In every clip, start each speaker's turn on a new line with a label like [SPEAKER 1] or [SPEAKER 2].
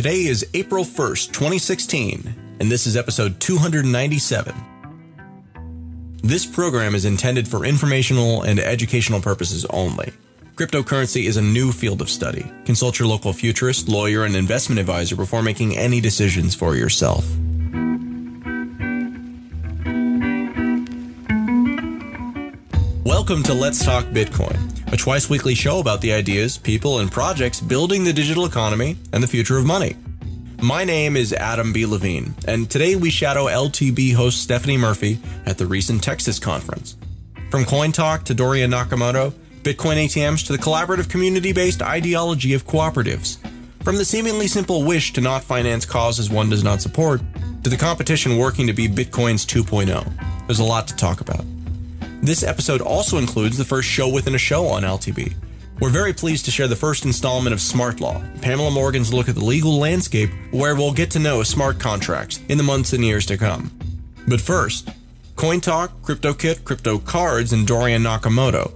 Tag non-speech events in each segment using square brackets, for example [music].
[SPEAKER 1] Today is April 1st, 2016, and this is episode 297. This program is intended for informational and educational purposes only. Cryptocurrency is a new field of study. Consult your local futurist, lawyer, and investment advisor before making any decisions for yourself. Welcome to Let's Talk Bitcoin, a twice weekly show about the ideas, people, and projects building the digital economy and the future of money. My name is Adam B. Levine, and today we shadow LTB host Stephanie Murphy at the recent Texas conference. From Coin Talk to Dorian Nakamoto, Bitcoin ATMs to the collaborative community based ideology of cooperatives. From the seemingly simple wish to not finance causes one does not support, to the competition working to be Bitcoin's 2.0. There's a lot to talk about. This episode also includes the first show within a show on LTB. We're very pleased to share the first installment of Smart Law, Pamela Morgan's look at the legal landscape, where we'll get to know smart contracts in the months and years to come. But first, Coin Talk, CryptoKit, Crypto Cards, and Dorian Nakamoto.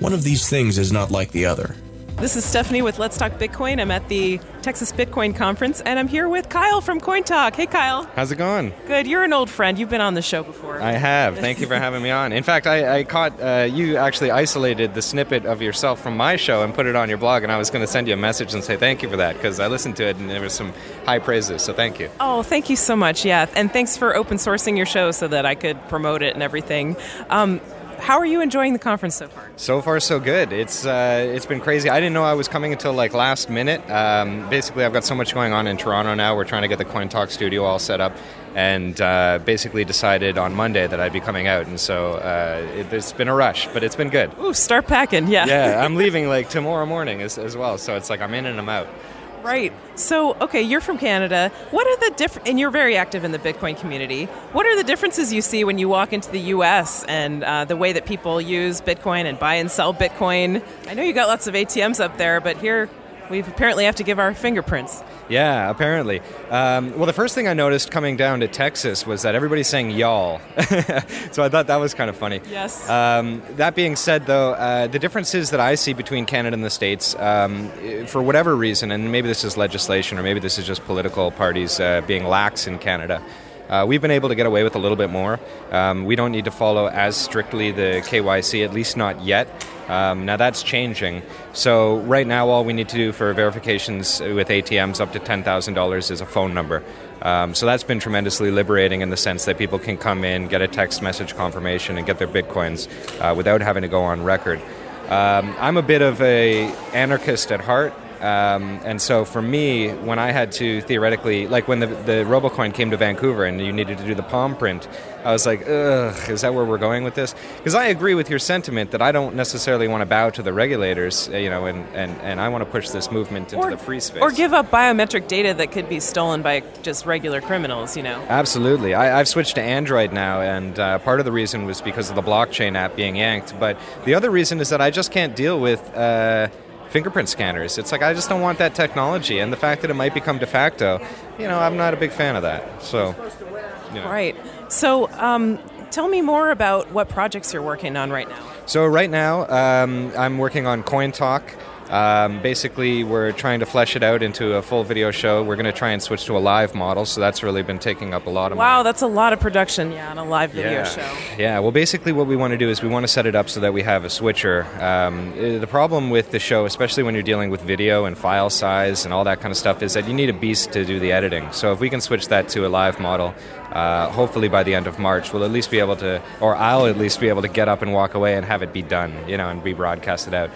[SPEAKER 1] One of these things is not like the other.
[SPEAKER 2] This is Stephanie with Let's Talk Bitcoin. I'm at the Texas Bitcoin Conference, and I'm here with Kyle from Coin Talk. Hey, Kyle.
[SPEAKER 3] How's it going?
[SPEAKER 2] Good. You're an old friend. You've been on the show before.
[SPEAKER 3] I have. Thank you for [laughs] having me on. In fact, I, I caught uh, you actually isolated the snippet of yourself from my show and put it on your blog, and I was going to send you a message and say thank you for that because I listened to it and there was some high praises. So thank you.
[SPEAKER 2] Oh, thank you so much. Yeah, and thanks for open sourcing your show so that I could promote it and everything. Um, how are you enjoying the conference so far?
[SPEAKER 3] So far, so good. It's uh, it's been crazy. I didn't know I was coming until like last minute. Um, basically, I've got so much going on in Toronto now. We're trying to get the Coin Talk studio all set up, and uh, basically decided on Monday that I'd be coming out. And so uh, it, it's been a rush, but it's been good.
[SPEAKER 2] Ooh, start packing. Yeah.
[SPEAKER 3] Yeah, [laughs] I'm leaving like tomorrow morning as, as well. So it's like I'm in and I'm out.
[SPEAKER 2] Right. So, okay, you're from Canada. What are the different, and you're very active in the Bitcoin community. What are the differences you see when you walk into the U.S. and uh, the way that people use Bitcoin and buy and sell Bitcoin? I know you got lots of ATMs up there, but here we apparently have to give our fingerprints.
[SPEAKER 3] Yeah, apparently. Um, well, the first thing I noticed coming down to Texas was that everybody's saying y'all. [laughs] so I thought that was kind of funny.
[SPEAKER 2] Yes.
[SPEAKER 3] Um, that being said, though, uh, the differences that I see between Canada and the States, um, for whatever reason, and maybe this is legislation or maybe this is just political parties uh, being lax in Canada. Uh, we've been able to get away with a little bit more. Um, we don't need to follow as strictly the KYC, at least not yet. Um, now that's changing. So right now, all we need to do for verifications with ATMs up to ten thousand dollars is a phone number. Um, so that's been tremendously liberating in the sense that people can come in, get a text message confirmation, and get their bitcoins uh, without having to go on record. Um, I'm a bit of a anarchist at heart. Um, and so for me, when I had to theoretically, like when the, the Robocoin came to Vancouver and you needed to do the palm print, I was like, ugh, is that where we're going with this? Because I agree with your sentiment that I don't necessarily want to bow to the regulators, uh, you know, and, and, and I want to push this movement into
[SPEAKER 2] or,
[SPEAKER 3] the free space.
[SPEAKER 2] Or give up biometric data that could be stolen by just regular criminals, you know?
[SPEAKER 3] Absolutely. I, have switched to Android now, and uh, part of the reason was because of the blockchain app being yanked. But the other reason is that I just can't deal with. Uh, fingerprint scanners. It's like I just don't want that technology, and the fact that it might become de facto, you know, I'm not a big fan of that. So, you know.
[SPEAKER 2] right. So, um, tell me more about what projects you're working on right now.
[SPEAKER 3] So right now, um, I'm working on Coin Talk. Um, basically, we're trying to flesh it out into a full video show. We're going to try and switch to a live model, so that's really been taking up a lot of.
[SPEAKER 2] Wow,
[SPEAKER 3] my...
[SPEAKER 2] that's a lot of production, yeah, on a live video
[SPEAKER 3] yeah.
[SPEAKER 2] show.
[SPEAKER 3] Yeah, well, basically, what we want to do is we want to set it up so that we have a switcher. Um, the problem with the show, especially when you're dealing with video and file size and all that kind of stuff, is that you need a beast to do the editing. So if we can switch that to a live model, uh, hopefully by the end of March, we'll at least be able to, or I'll at least be able to get up and walk away and have it be done, you know, and be broadcasted out.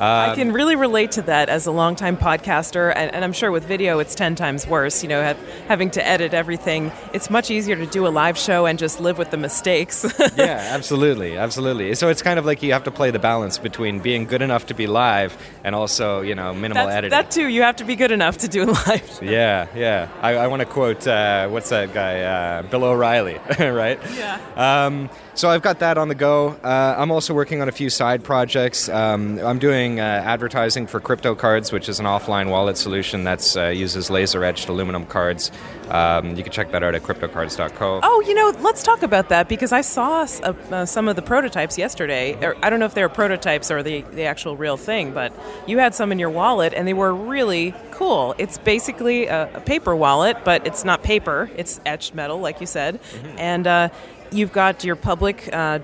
[SPEAKER 2] I can really relate to that as a longtime podcaster, and, and, I'm sure with video it's 10 times worse. You know, have, having to edit everything. It's much easier to do a live show and just live with the mistakes. [laughs]
[SPEAKER 3] yeah, absolutely, absolutely. So it's kind of like you have to play the balance between being good enough to be live and also, you know, minimal
[SPEAKER 2] That's,
[SPEAKER 3] editing.
[SPEAKER 2] That too, you have to be good enough to do [laughs] live show.
[SPEAKER 3] Yeah, yeah. I, I want to quote, uh, what's that guy? Uh, Bill O'Reilly, [laughs] right?
[SPEAKER 2] Yeah.
[SPEAKER 3] Um, so I've got that on the go. Uh, I'm also working on a few side projects. Um, I'm doing uh, advertising for Crypto Cards, which is an offline wallet solution that uh, uses laser etched aluminum cards. Um, you can check that out at cryptocards.co.
[SPEAKER 2] Oh, you know, let's talk about that because I saw uh, uh, some of the prototypes yesterday. I don't know if they were prototypes or the, the actual real thing, but you had some in your wallet and they were really cool. It's basically a, a paper wallet, but it's not paper, it's etched metal, like you said. Mm-hmm. And uh, you've got your public uh,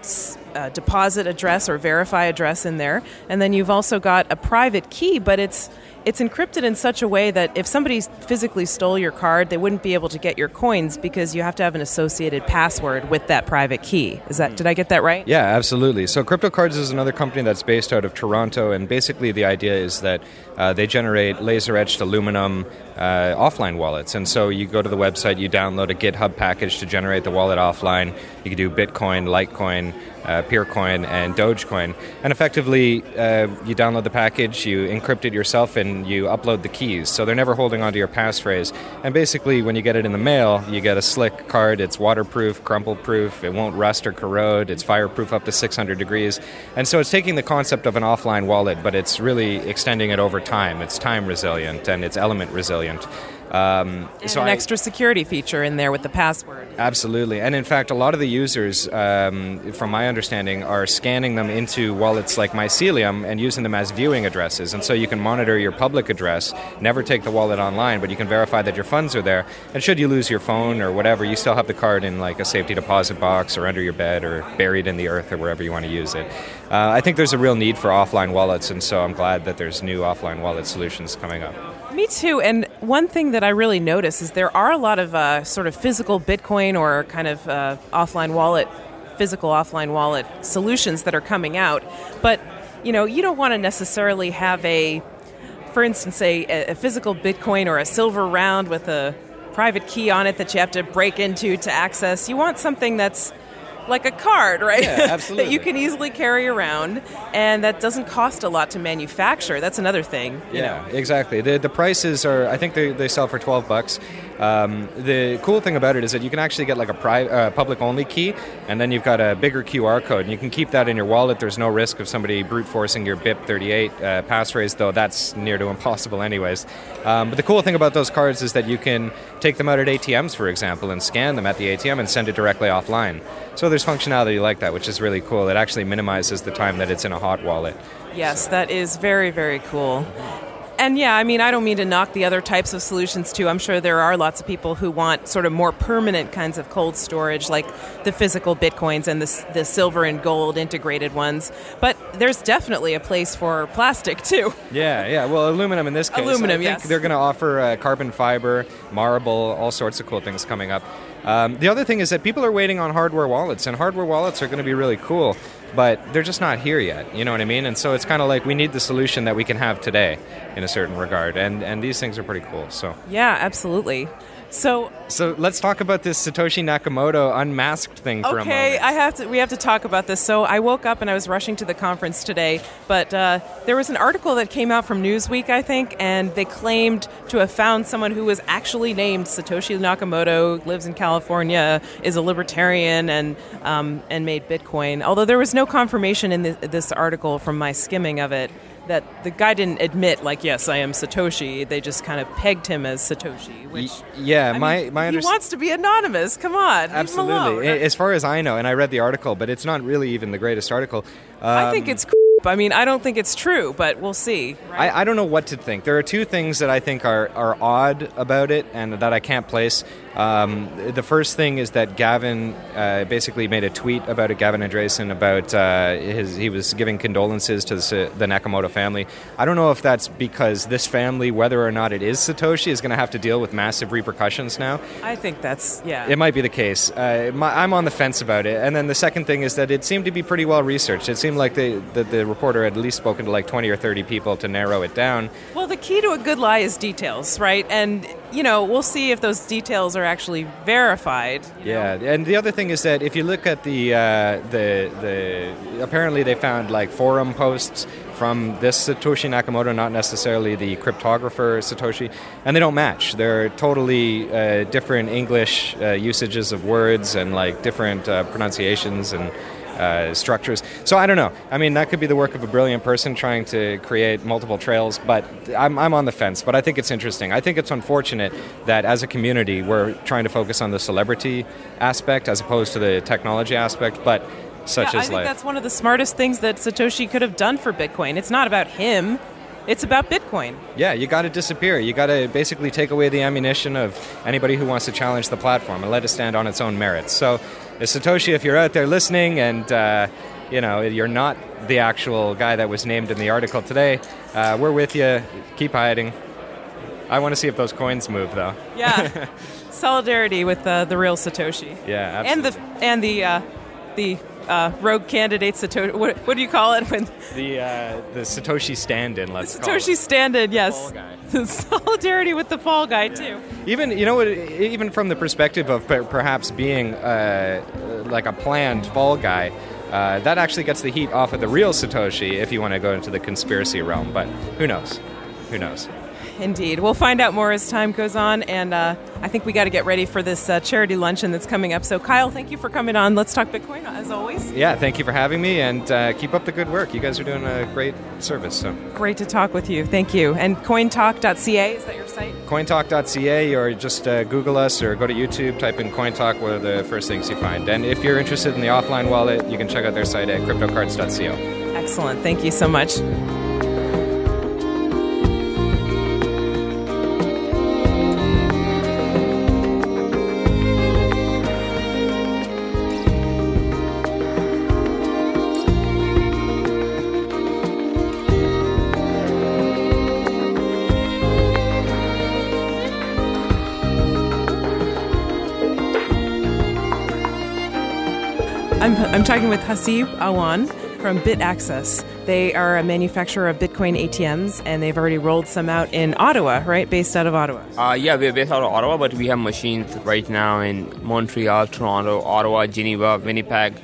[SPEAKER 2] uh, deposit address or verify address in there, and then you've also got a private key, but it's it's encrypted in such a way that if somebody physically stole your card, they wouldn't be able to get your coins because you have to have an associated password with that private key. Is that did I get that right?
[SPEAKER 3] Yeah, absolutely. So CryptoCards is another company that's based out of Toronto, and basically the idea is that uh, they generate laser etched aluminum uh, offline wallets. And so you go to the website, you download a GitHub package to generate the wallet offline. You can do Bitcoin, Litecoin, uh, Peercoin, and Dogecoin. And effectively, uh, you download the package, you encrypt it yourself, and you upload the keys. So they're never holding onto your passphrase. And basically, when you get it in the mail, you get a slick card. It's waterproof, crumple proof, it won't rust or corrode, it's fireproof up to 600 degrees. And so it's taking the concept of an offline wallet, but it's really extending it over time. It's time resilient and it's element resilient.
[SPEAKER 2] Um, so an I, extra security feature in there with the password.
[SPEAKER 3] Absolutely, and in fact, a lot of the users, um, from my understanding, are scanning them into wallets like Mycelium and using them as viewing addresses. And so you can monitor your public address, never take the wallet online, but you can verify that your funds are there. And should you lose your phone or whatever, you still have the card in like a safety deposit box or under your bed or buried in the earth or wherever you want to use it. Uh, I think there's a real need for offline wallets, and so I'm glad that there's new offline wallet solutions coming up.
[SPEAKER 2] Me too. And one thing that I really notice is there are a lot of uh, sort of physical Bitcoin or kind of uh, offline wallet, physical offline wallet solutions that are coming out. But you know, you don't want to necessarily have a, for instance, a, a physical Bitcoin or a silver round with a private key on it that you have to break into to access. You want something that's like a card, right?
[SPEAKER 3] Yeah, [laughs] absolutely.
[SPEAKER 2] that you can easily carry around, and that doesn't cost a lot to manufacture. That's another thing.
[SPEAKER 3] yeah,
[SPEAKER 2] know.
[SPEAKER 3] exactly. The the prices are, I think they, they sell for twelve bucks. Um, the cool thing about it is that you can actually get like a pri- uh, public only key, and then you've got a bigger QR code, and you can keep that in your wallet. There's no risk of somebody brute forcing your BIP38 uh, passphrase, though that's near to impossible, anyways. Um, but the cool thing about those cards is that you can take them out at ATMs, for example, and scan them at the ATM and send it directly offline. So there's functionality like that, which is really cool. It actually minimizes the time that it's in a hot wallet.
[SPEAKER 2] Yes, that is very, very cool. And yeah, I mean, I don't mean to knock the other types of solutions too. I'm sure there are lots of people who want sort of more permanent kinds of cold storage, like the physical bitcoins and the, the silver and gold integrated ones. But there's definitely a place for plastic [laughs] too.
[SPEAKER 3] Yeah, yeah. Well, aluminum in this case.
[SPEAKER 2] Aluminum,
[SPEAKER 3] I
[SPEAKER 2] yes.
[SPEAKER 3] They're going to offer uh, carbon fiber, marble, all sorts of cool things coming up. Um, the other thing is that people are waiting on hardware wallets, and hardware wallets are going to be really cool, but they're just not here yet. You know what I mean? And so it's kind of like we need the solution that we can have today, in a certain regard, and and these things are pretty cool. So
[SPEAKER 2] yeah, absolutely. So
[SPEAKER 3] so let's talk about this Satoshi Nakamoto unmasked thing for
[SPEAKER 2] okay,
[SPEAKER 3] a moment.
[SPEAKER 2] Okay, I have to. We have to talk about this. So I woke up and I was rushing to the conference today, but uh, there was an article that came out from Newsweek, I think, and they claimed to have found someone who was actually named Satoshi Nakamoto, lives in California, is a libertarian, and um, and made Bitcoin. Although there was no confirmation in this article from my skimming of it that the guy didn't admit like yes i am satoshi they just kind of pegged him as satoshi which
[SPEAKER 3] yeah
[SPEAKER 2] I
[SPEAKER 3] my
[SPEAKER 2] mean,
[SPEAKER 3] my
[SPEAKER 2] he wants to be anonymous come on
[SPEAKER 3] absolutely as far as i know and i read the article but it's not really even the greatest article
[SPEAKER 2] um, i think it's I mean, I don't think it's true, but we'll see.
[SPEAKER 3] Right? I, I, don't know what to think. There are two things that I think are, are odd about it and that I can't place. Um, the first thing is that Gavin uh, basically made a tweet about it, Gavin Andresen, about uh, his, he was giving condolences to the, the, Nakamoto family. I don't know if that's because this family, whether or not it is Satoshi, is going to have to deal with massive repercussions now.
[SPEAKER 2] I think that's, yeah.
[SPEAKER 3] It might be the case. Uh, my, I'm on the fence about it. And then the second thing is that it seemed to be pretty well researched. It seemed like the, the, the reporter had at least spoken to like 20 or 30 people to narrow it down.
[SPEAKER 2] Well, the key to a good lie is details, right? And, you know, we'll see if those details are actually verified.
[SPEAKER 3] yeah, know? and the other thing is that if you look at the uh, the the apparently they found like forum posts from this Satoshi Nakamoto, not necessarily the cryptographer Satoshi, and they don't match. They're totally uh, different English uh, usages of words and like different uh, pronunciations and uh, structures. So I don't know. I mean, that could be the work of a brilliant person trying to create multiple trails, but I'm, I'm on the fence. But I think it's interesting. I think it's unfortunate that as a community we're trying to focus on the celebrity aspect as opposed to the technology aspect. But such
[SPEAKER 2] yeah,
[SPEAKER 3] is
[SPEAKER 2] I think
[SPEAKER 3] life.
[SPEAKER 2] that's one of the smartest things that Satoshi could have done for Bitcoin. It's not about him. It's about Bitcoin.
[SPEAKER 3] Yeah, you got to disappear. You got to basically take away the ammunition of anybody who wants to challenge the platform and let it stand on its own merits. So, Satoshi, if you're out there listening and uh, you know you're not the actual guy that was named in the article today, uh, we're with you. Keep hiding. I want to see if those coins move, though.
[SPEAKER 2] Yeah, [laughs] solidarity with uh, the real Satoshi.
[SPEAKER 3] Yeah,
[SPEAKER 2] and the and the uh, the uh, rogue candidate Satoshi. What, what do you call it when
[SPEAKER 3] The uh, the Satoshi stand-in, let's call
[SPEAKER 2] Satoshi stand-in? Yes,
[SPEAKER 3] Fall guy. [laughs]
[SPEAKER 2] solidarity with the fall guy too.
[SPEAKER 3] Even you know what? Even from the perspective of perhaps being uh, like a planned fall guy, uh, that actually gets the heat off of the real Satoshi. If you want to go into the conspiracy realm, but who knows? Who knows?
[SPEAKER 2] Indeed. We'll find out more as time goes on, and uh, I think we got to get ready for this uh, charity luncheon that's coming up. So, Kyle, thank you for coming on. Let's talk Bitcoin, as always.
[SPEAKER 3] Yeah, thank you for having me, and uh, keep up the good work. You guys are doing a great service. So,
[SPEAKER 2] Great to talk with you. Thank you. And cointalk.ca, is that your site?
[SPEAKER 3] cointalk.ca, or just uh, Google us, or go to YouTube, type in cointalk. What are the first things you find? And if you're interested in the offline wallet, you can check out their site at cryptocards.co.
[SPEAKER 2] Excellent. Thank you so much. I'm, talking with Haseeb Awan from BitAccess. They are a manufacturer of Bitcoin ATMs, and they've already rolled some out in Ottawa, right? Based out of Ottawa.
[SPEAKER 4] Uh, yeah, we're based out of Ottawa, but we have machines right now in Montreal, Toronto, Ottawa, Geneva, Winnipeg,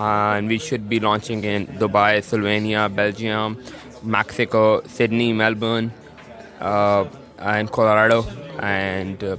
[SPEAKER 4] uh, and we should be launching in Dubai, Slovenia, Belgium, Mexico, Sydney, Melbourne, uh, and Colorado, and a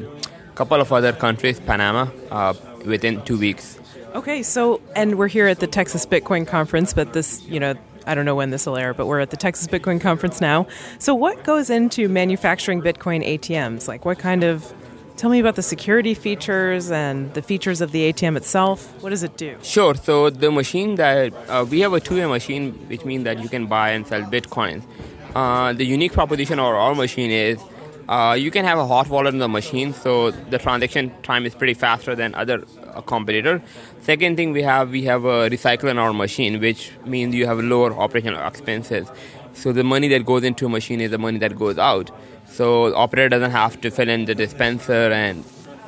[SPEAKER 4] couple of other countries, Panama, uh, within two weeks.
[SPEAKER 2] Okay, so, and we're here at the Texas Bitcoin Conference, but this, you know, I don't know when this will air, but we're at the Texas Bitcoin Conference now. So, what goes into manufacturing Bitcoin ATMs? Like, what kind of, tell me about the security features and the features of the ATM itself. What does it do?
[SPEAKER 4] Sure. So the machine that uh, we have a two-way machine, which means that you can buy and sell bitcoins. Uh, the unique proposition of our machine is uh, you can have a hot wallet in the machine, so the transaction time is pretty faster than other uh, competitor. Second thing we have, we have a recycle in our machine, which means you have lower operational expenses. So the money that goes into a machine is the money that goes out. So the operator doesn't have to fill in the dispenser and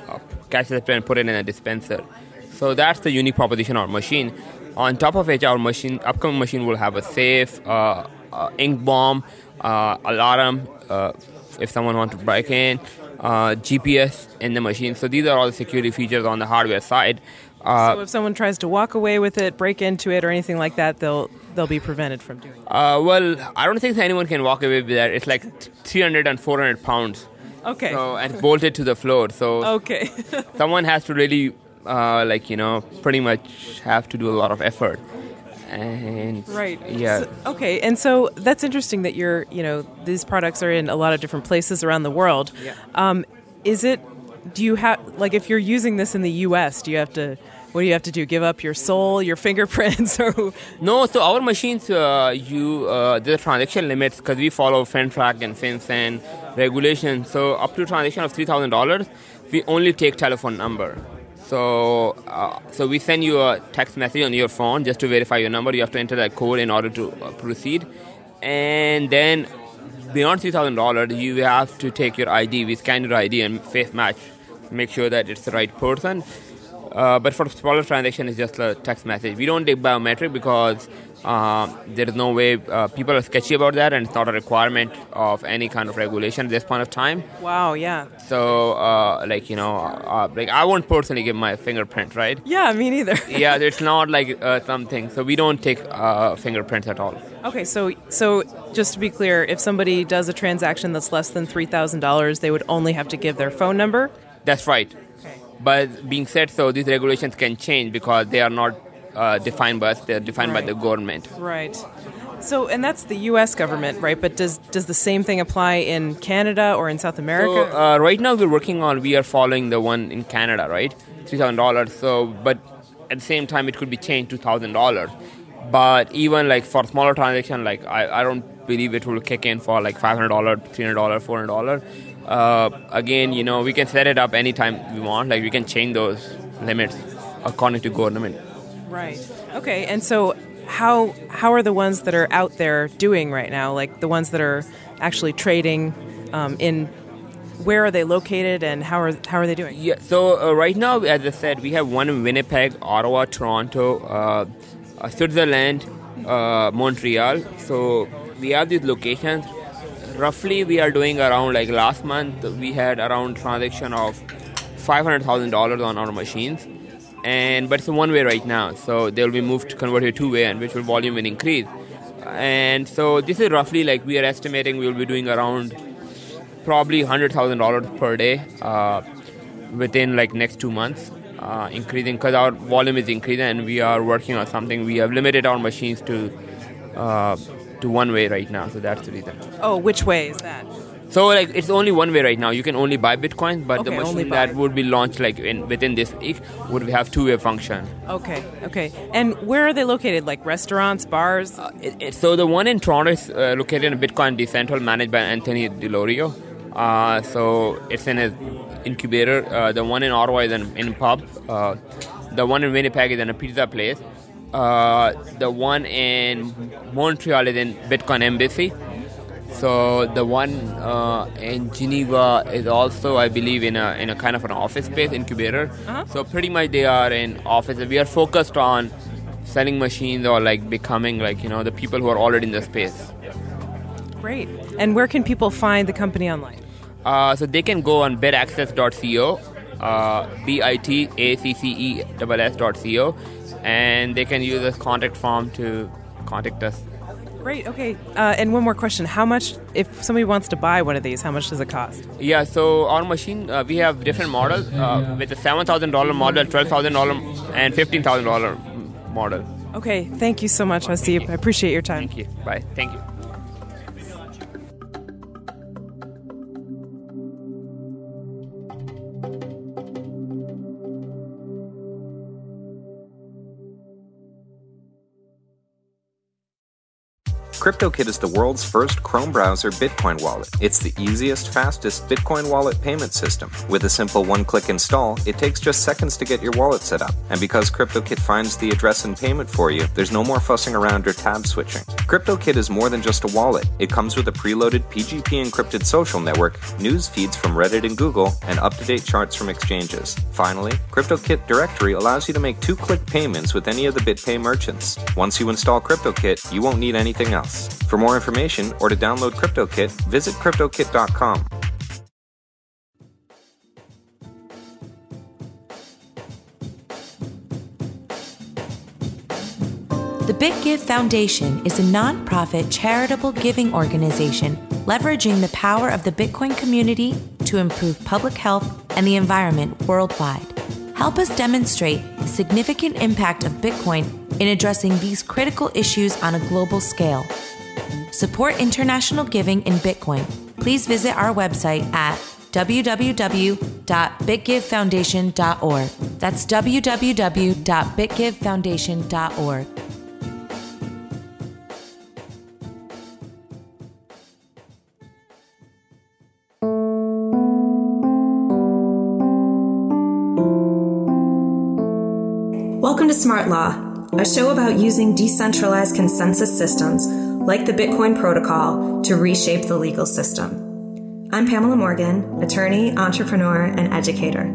[SPEAKER 4] uh, catch the and put it in a dispenser. So that's the unique proposition of our machine. On top of which, our machine, upcoming machine will have a safe, uh, uh, ink bomb, uh, alarm uh, if someone wants to break in, uh, GPS in the machine. So these are all the security features on the hardware side. Uh,
[SPEAKER 2] so, if someone tries to walk away with it, break into it, or anything like that, they'll they'll be prevented from doing it.
[SPEAKER 4] uh, well, I don't think anyone can walk away with that. It's like 300 and 400 pounds.
[SPEAKER 2] Okay.
[SPEAKER 4] So and bolted to the floor. So
[SPEAKER 2] okay. [laughs]
[SPEAKER 4] someone has to really, uh, like you know, pretty much have to do a lot of effort. And
[SPEAKER 2] Right.
[SPEAKER 4] yeah.
[SPEAKER 2] So- okay, and so that's interesting that you're, you know, these products are in a lot of different places around the world.
[SPEAKER 4] Yeah.
[SPEAKER 2] Um, is it? Do you have like if you're using this in the U.S. Do you have to? What do you have to do? Give up your soul, your [laughs] fingerprints, or
[SPEAKER 4] No, so our machines, uh, you uh, there's transaction limits because we follow FINTRAC and FinCEN regulations. So up to a transaction of three thousand dollars, we only take telephone number. So uh, so we send you a text message on your phone just to verify your number. You have to enter that code in order to uh, proceed, and then beyond three thousand dollars, you have to take your ID. We scan your ID and face match, make sure that it's the right person. Uh, but for smaller transaction, it's just a text message. We don't take biometric because uh, there is no way. Uh, people are sketchy about that, and it's not a requirement of any kind of regulation at this point of time.
[SPEAKER 2] wow, yeah,
[SPEAKER 4] So, uh, like you know, uh, like I won't personally give my fingerprint, right?
[SPEAKER 2] yeah, me neither. [laughs]
[SPEAKER 4] yeah, it's not like uh, something. So we don't take uh, fingerprints at all.
[SPEAKER 2] okay, so so just to be clear, if somebody does a transaction that's less than three thousand dollars, they would only have to give their phone number.
[SPEAKER 4] That's right.
[SPEAKER 2] Okay.
[SPEAKER 4] But being said so, these regulations can change because they are not uh, defined by they're defined
[SPEAKER 2] Right.
[SPEAKER 4] by the government.
[SPEAKER 2] Right. So, and that's the U.S. government, right? But does does the same thing apply in Canada or in South America?
[SPEAKER 4] So uh, right now we're working on we are following the one in Canada, right? Three thousand dollars. So, but at the same time, it could be changed to thousand dollars. But even like for smaller transaction, like I, I don't believe it will kick in for like five hundred dollars, three hundred dollars, four hundred dollars. Uh, again, you know, we can set it up anytime we want. Like we can change those limits according to government.
[SPEAKER 2] Right. Okay. And so, how how are the ones that are out there doing right now? Like the ones that are actually trading um, in. Where are they located, and how are how are they doing?
[SPEAKER 4] Yeah. So uh, right now, as I said, we have one in Winnipeg, Ottawa, Toronto, uh, uh, Switzerland, uh, Montreal. So we have these locations. Roughly, we are doing around like last month we had around transaction of five hundred thousand dollars on our machines, and but it's a one way right now. So they will be moved to convert to two way, and which will volume will increase. And so this is roughly like we are estimating we will be doing around probably hundred thousand dollars per day uh, within like next two months, uh, increasing because our volume is increasing and we are working on something. We have limited our machines to uh, to one way right now, so that's the reason.
[SPEAKER 2] Oh, which way is that?
[SPEAKER 4] So like it's only one way right now. You can only buy Bitcoin, but the
[SPEAKER 2] Okay, only
[SPEAKER 4] machine that would be launched like in, within this week would have two way function.
[SPEAKER 2] Okay, okay. And where are they located? Like restaurants, bars?
[SPEAKER 4] It, it, so the one in Toronto is uh, located in Bitcoin Decentral managed by Anthony Di Iorio. Uh, so it's in an incubator. Uh, the one in Ottawa is in, in pub. Uh, the one in Winnipeg is in a pizza place. Uh, the one in Montreal is in Bitcoin Embassy. So the one uh, in Geneva is also, I believe, in a in a kind of an office space incubator. So pretty much they are in office. We are focused on selling machines or like becoming like you know the people who are already in the space.
[SPEAKER 2] Great. And where can people find the company online?
[SPEAKER 4] Uh, so they can go on bitaccess.co, uh, b i t a c c e s s dot co, and they can use this contact form to contact us.
[SPEAKER 2] Great. Okay. Uh, and one more question: How much, if somebody wants to buy one of these, how much does it cost?
[SPEAKER 4] Yeah, so our machine, uh, we have different models uh, with a $7,000 model, $12,000, and $15,000 model.
[SPEAKER 2] Okay. Thank you so much, Haseeb. I appreciate your time.
[SPEAKER 4] Thank you. Bye. Thank you.
[SPEAKER 5] CryptoKit is the world's first Chrome browser Bitcoin wallet. It's the easiest, fastest Bitcoin wallet payment system. With a simple one click install, it takes just seconds to get your wallet set up. And because CryptoKit finds the address and payment for you, there's no more fussing around or tab switching. CryptoKit is more than just a wallet. It comes with a preloaded PGP encrypted social network, news feeds from Reddit and Google, and up to date charts from exchanges. Finally, CryptoKit Directory allows you to make two click payments with any of the BitPay merchants. Once you install CryptoKit, you won't need anything else. For more information or to download CryptoKit, visit CryptoKit.com.
[SPEAKER 6] The BitGive Foundation is a nonprofit charitable giving organization leveraging the power of the Bitcoin community to improve public health and the environment worldwide. Help us demonstrate the significant impact of Bitcoin in addressing these critical issues on a global scale. Support international giving in Bitcoin. Please visit our website at www.bitgivefoundation.org. That's www.bitgivefoundation.org.
[SPEAKER 7] Welcome to Smart Law, a show about using decentralized consensus systems like the Bitcoin protocol to reshape the legal system. I'm Pamela Morgan, attorney, entrepreneur, and educator.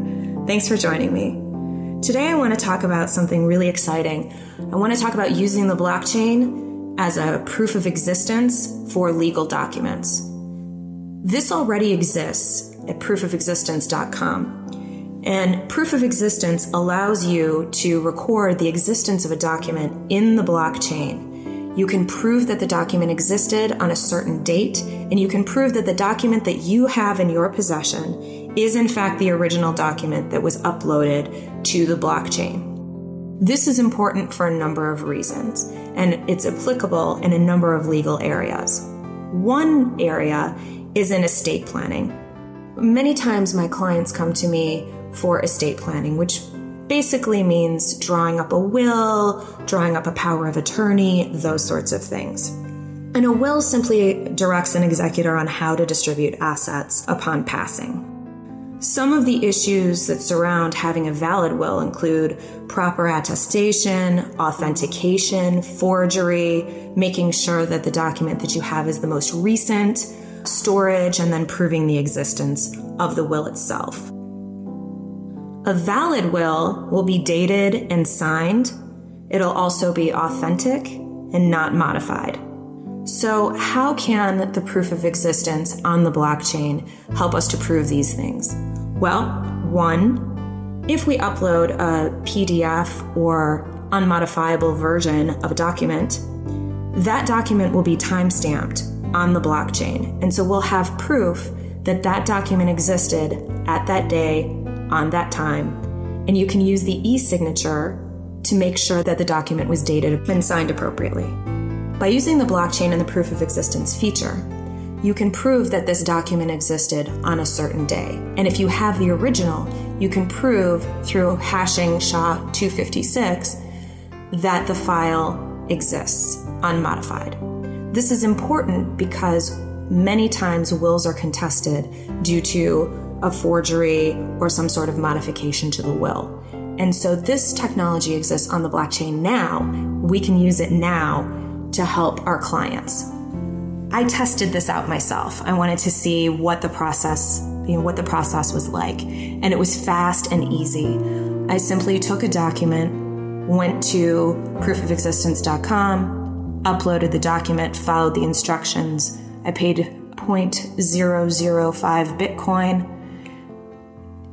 [SPEAKER 7] Thanks for joining me. Today, I want to talk about something really exciting. I want to talk about using the blockchain as a proof of existence for legal documents. This already exists at proofofexistence.com. And proof of existence allows you to record the existence of a document in the blockchain. You can prove that the document existed on a certain date, and you can prove that the document that you have in your possession is, in fact, the original document that was uploaded to the blockchain. This is important for a number of reasons, and it's applicable in a number of legal areas. One area is in estate planning. Many times my clients come to me for estate planning, which basically means drawing up a will, drawing up a power of attorney, those sorts of things. And a will simply directs an executor on how to distribute assets upon passing. Some of the issues that surround having a valid will include proper attestation, authentication, forgery, making sure that the document that you have is the most recent, storage, and then proving the existence of the will itself. A valid will will be dated and signed. It'll also be authentic and not modified. So, how can the proof of existence on the blockchain help us to prove these things? Well, one, if we upload a PDF or unmodifiable version of a document, that document will be time stamped on the blockchain. And so we'll have proof that that document existed at that day, on that time. And you can use the e signature to make sure that the document was dated and signed appropriately. By using the blockchain and the proof of existence feature, you can prove that this document existed on a certain day. And if you have the original, you can prove through hashing SHA-256 that the file exists unmodified. This is important because many times wills are contested due to a forgery or some sort of modification to the will. And so this technology exists on the blockchain now. We can use it now to help our clients. I tested this out myself. I wanted to see what the process, you know, what the process was like. And it was fast and easy. I simply took a document, went to proofofexistence.com, uploaded the document, followed the instructions. I paid 0.005 Bitcoin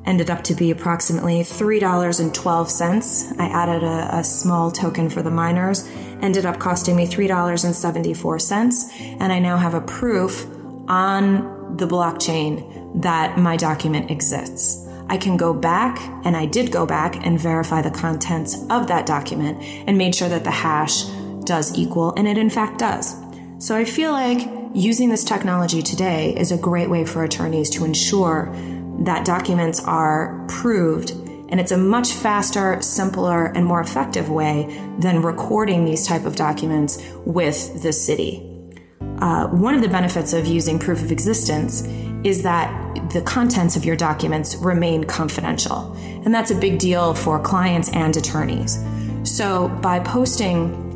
[SPEAKER 7] ended up to be approximately $3.12. I added a, a, small token for the miners, ended up costing me $3.74. And I now have a proof on the blockchain that my document exists. I can go back, and I did go back and verify the contents of that document and made sure that the hash does equal, and it in fact does. So I feel like using this technology today is a great way for attorneys to ensure that documents are proved and it's a much faster simpler and more effective way than recording these type of documents with the city. Uh, one of the benefits of using proof of existence is that the contents of your documents remain confidential and that's a big deal for clients and attorneys. So by posting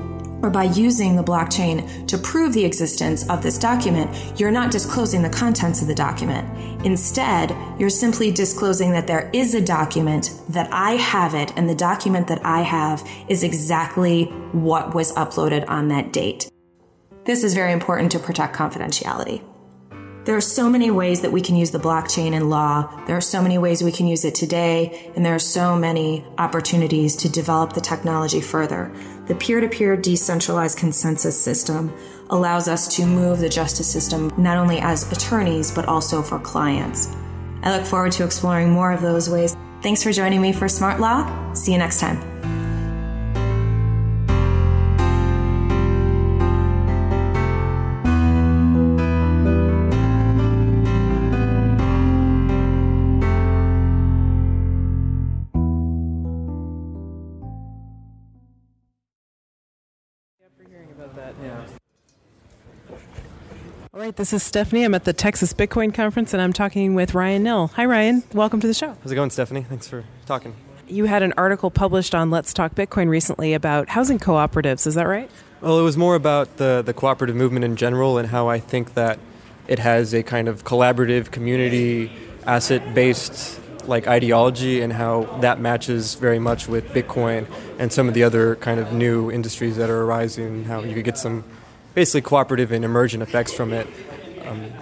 [SPEAKER 7] or by using the blockchain to prove the existence of this document, you're not disclosing the contents of the document. Instead, you're simply disclosing that there is a document, that I have it, and the document that I have is exactly what was uploaded on that date. This is very important to protect confidentiality. There are so many ways that we can use the blockchain in law. There are so many ways we can use it today, and there are so many opportunities to develop the technology further. The peer to peer decentralized consensus system allows us to move the justice system not only as attorneys, but also for clients. I look forward to exploring more of those ways. Thanks for joining me for Smart Law. See you next time.
[SPEAKER 2] Right, this is Stephanie. I'm at the Texas Bitcoin Conference and I'm talking with Ryan Nill. Hi, Ryan. Welcome to the show.
[SPEAKER 8] How's it going, Stephanie? Thanks for talking.
[SPEAKER 2] You had an article published on Let's Talk Bitcoin recently about housing cooperatives. Is that right?
[SPEAKER 8] Well, it was more about the, the cooperative movement in general and how I think that it has a kind of collaborative, community, asset based like ideology and how that matches very much with Bitcoin and some of the other kind of new industries that are arising, how you could get some basically cooperative and emergent effects from it. Um,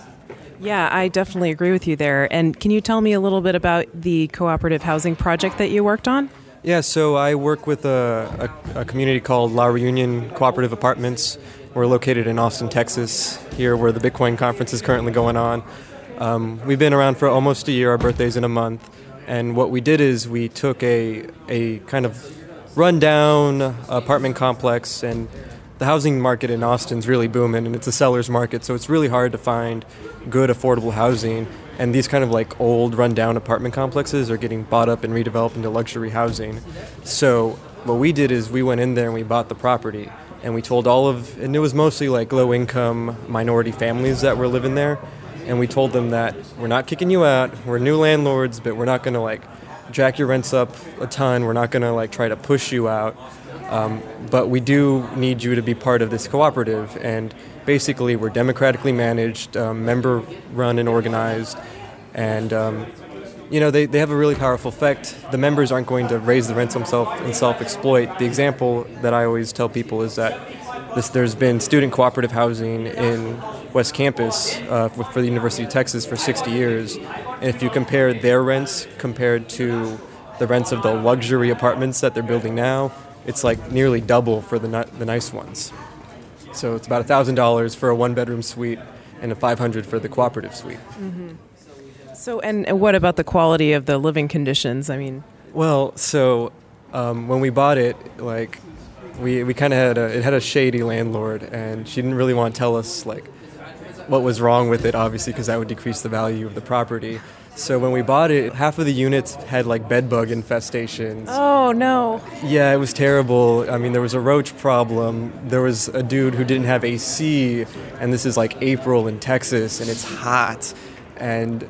[SPEAKER 2] yeah, I definitely agree with you there. And can you tell me a little bit about the cooperative housing project that you worked on?
[SPEAKER 8] Yeah, so I work with a, a, a community called La Reunion Cooperative Apartments. We're located in Austin, Texas, here where the Bitcoin conference is currently going on. Um, we've been around for almost a year. Our birthday's in a month. And what we did is we took a, a kind of rundown apartment complex, and the housing market in Austin's really booming, and it's a seller's market, so it's really hard to find good, affordable housing. And these kind of like old, rundown apartment complexes are getting bought up and redeveloped into luxury housing. So what we did is we went in there and we bought the property, and we told all of, and it was mostly like low-income minority families that were living there, and we told them that we're not kicking you out, we're new landlords, but we're not going to like jack your rents up a ton. We're not going to like try to push you out. Um, but we do need you to be part of this cooperative. And basically, we're democratically managed, um, member run and organized. And, um, you know, they, they have a really powerful effect. The members aren't going to raise the rents themselves and self exploit. The example that I always tell people is that this, there's been student cooperative housing in West Campus uh, for, for the University of Texas for 60 years. And if you compare their rents compared to the rents of the luxury apartments that they're building now, it's like nearly double for the, the nice ones. So it's about $1,000 for a one bedroom suite and a 500 for the cooperative suite.
[SPEAKER 2] Mm-hmm. So, and, and, what about the quality of the living conditions? I mean,
[SPEAKER 8] well, so um, when we bought it, like we, we kind of had a, it had a shady landlord, and she didn't really want to tell us like what was wrong with it, obviously, because that would decrease the value of the property. So when we bought it, half of the units had like bedbug infestations.
[SPEAKER 2] Oh no.
[SPEAKER 8] Yeah, it was terrible. I mean, there was a roach problem. There was a dude who didn't have AC, and this is like April in Texas, and it's hot, and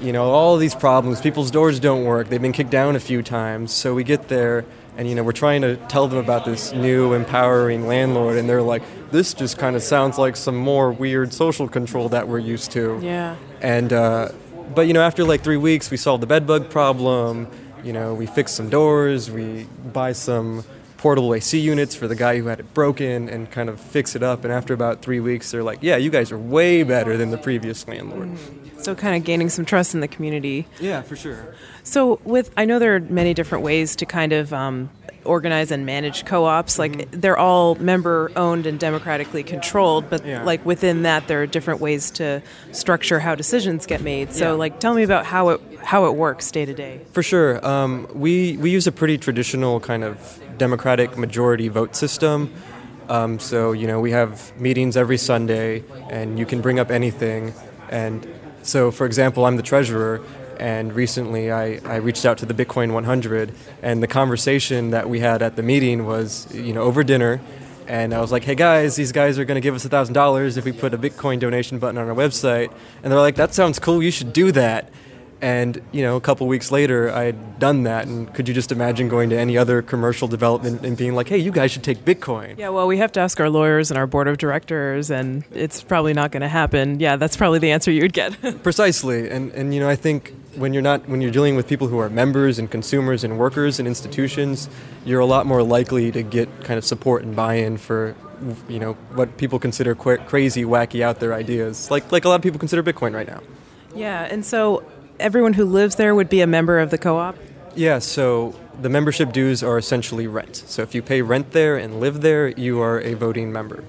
[SPEAKER 8] you know all these problems. People's doors don't work. They've been kicked down a few times. So we get there, and you know we're trying to tell them about this new empowering landlord, and they're like, "This just kind of sounds like some more weird social control that we're used to."
[SPEAKER 2] Yeah.
[SPEAKER 8] And uh, but you know, after like three weeks, we solved the bedbug problem. You know, we fixed some doors. We buy some portable AC units for the guy who had it broken and kind of fix it up. And after about three weeks, they're like, "Yeah, you guys are way better than the previous landlord."
[SPEAKER 2] Mm-hmm. So, kind of gaining some trust in the community.
[SPEAKER 8] Yeah, for sure.
[SPEAKER 2] So, with I know there are many different ways to kind of um, organize and manage co-ops like mm-hmm. they're all member owned and democratically controlled but yeah. like within that there are different ways to structure how decisions get made so yeah. like tell me about how it how it works day to day
[SPEAKER 8] for sure um, we we use a pretty traditional kind of democratic majority vote system um, so you know we have meetings every sunday and you can bring up anything and so for example i'm the treasurer and recently I, I reached out to the Bitcoin 100, and the conversation that we had at the meeting was, you know, over dinner. And I was like, hey guys, these guys are going to give us $1,000 if we put a Bitcoin donation button on our website. And they're like, that sounds cool, you should do that. And you know, a couple weeks later, I had done that. And could you just imagine going to any other commercial development and being like, "Hey, you guys should take Bitcoin"?
[SPEAKER 2] Yeah, well, we have to ask our lawyers and our board of directors, and it's probably not going to happen. Yeah, that's probably the answer you would get. [laughs]
[SPEAKER 8] Precisely, and and you know, I think when you're not when you're dealing with people who are members and consumers and workers and institutions, you're a lot more likely to get kind of support and buy-in for you know what people consider qu- crazy, wacky, out there ideas, like like a lot of people consider Bitcoin right now.
[SPEAKER 2] Yeah, and so everyone who lives there would be a member of the co-op.
[SPEAKER 8] Yeah, so the membership dues are essentially rent. So if you pay rent there and live there, you are a voting member.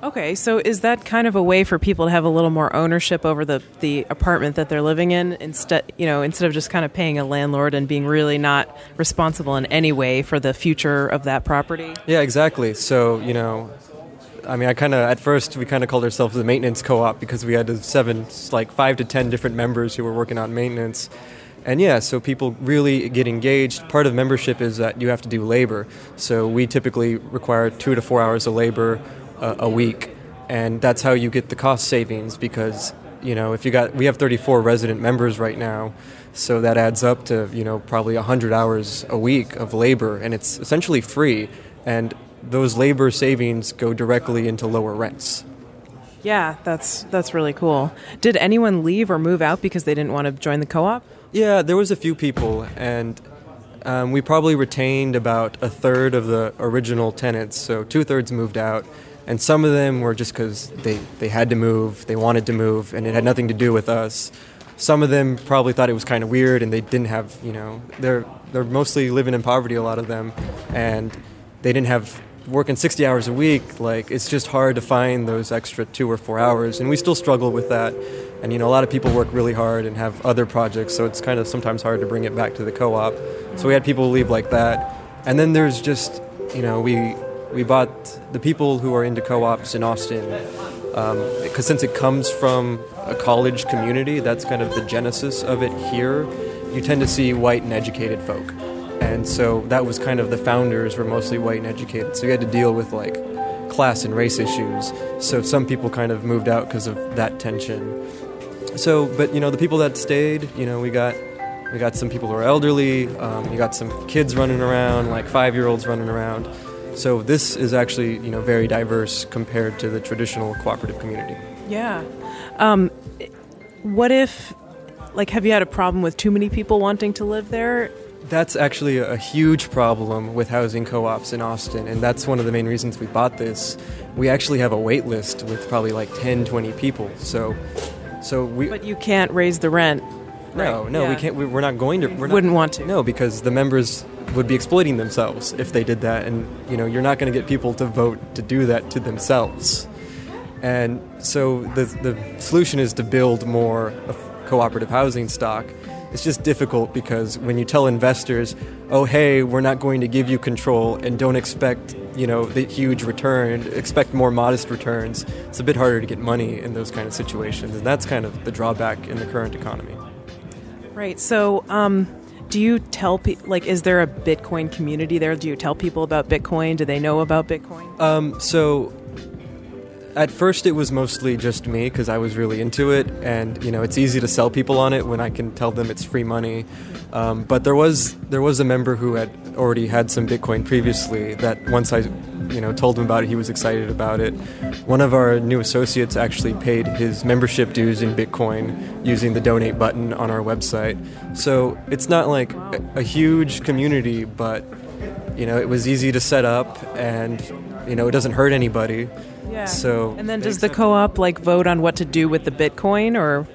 [SPEAKER 2] Okay, so is that kind of a way for people to have a little more ownership over the, the apartment that they're living in instead you know instead of just kind of paying a landlord and being really not responsible in any way for the future of that property?
[SPEAKER 8] Yeah, exactly. So, you know, I mean, I kind of at first we kind of called ourselves the maintenance co-op because we had seven, like five to ten different members who were working on maintenance. And yeah, so people really get engaged. Part of membership is that you have to do labor. So we typically require two to four hours of labor uh, a week, and that's how you get the cost savings because you know if you got we have 34 resident members right now so that adds up to you know probably 100 hours a week of labor and it's essentially free and those labor savings go directly into lower rents.
[SPEAKER 2] Yeah that's that's really cool. Did anyone leave or move out because they didn't want to join the co-op?
[SPEAKER 8] Yeah there was a few people and um, we probably retained about a third of the original tenants so two-thirds moved out and some of them were just because they, they had to move, they wanted to move, and it had nothing to do with us. Some of them probably thought it was kind of weird, and they didn't have, you know, they're they're mostly living in poverty, a lot of them, and they didn't have working 60 hours a week. Like it's just hard to find those extra two or four hours, and we still struggle with that. And you know, a lot of people work really hard and have other projects, so it's kind of sometimes hard to bring it back to the co-op. So we had people leave like that and then there's just you know we we bought the people who are into co-ops in Austin um, because since it comes from a college community, that's kind of the genesis of it here. You tend to see white and educated folk, and so that was kind of the founders were mostly white and educated. So you had to deal with like class and race issues. So some people kind of moved out because of that tension. So, but you know, the people that stayed, you know, we got we got some people who are elderly. Um, you got some kids running around, like five year olds running around. So this is actually you know very diverse compared to the traditional cooperative community.
[SPEAKER 2] Yeah. Um, what if, like, have you had a problem with too many people wanting to live there?
[SPEAKER 8] That's actually a huge problem with housing co-ops in Austin, and that's one of the main reasons we bought this. We actually have a wait list with probably like 10, 20 people. So, so we.
[SPEAKER 2] But you can't raise the rent.
[SPEAKER 8] No,
[SPEAKER 2] Right,
[SPEAKER 8] no, we
[SPEAKER 2] yeah.
[SPEAKER 8] can't. We, we're not going to. We're
[SPEAKER 2] Wouldn't want to.
[SPEAKER 8] No, because the members would be exploiting themselves if they did that, and you know, you're not going to get people to vote to do that to themselves. And so the the solution is to build more cooperative housing stock. It's just difficult because when you tell investors, "Oh, hey, we're not going to give you control and don't expect, you know, the huge return, expect more modest returns." It's a bit harder to get money in those kind of situations, and that's kind of the drawback in the current economy.
[SPEAKER 2] Right. So, um, do you tell people, like, is there a Bitcoin community there? Do you tell people about Bitcoin? Do they know about Bitcoin?
[SPEAKER 8] Um, so at first it was mostly just me because I was really into it, and you know it's easy to sell people on it when I can tell them it's free money. Um, but there was there was a member who had already had some Bitcoin previously. That once I you know told him about it, he was excited about it. One of our new associates actually paid his membership dues in Bitcoin using the donate button on our website. So it's not like a, a huge community, but you know it was easy to set up, and you know it doesn't hurt anybody.
[SPEAKER 2] Yeah.
[SPEAKER 8] So
[SPEAKER 2] and then does the co-op like vote on what to do with the Bitcoin, or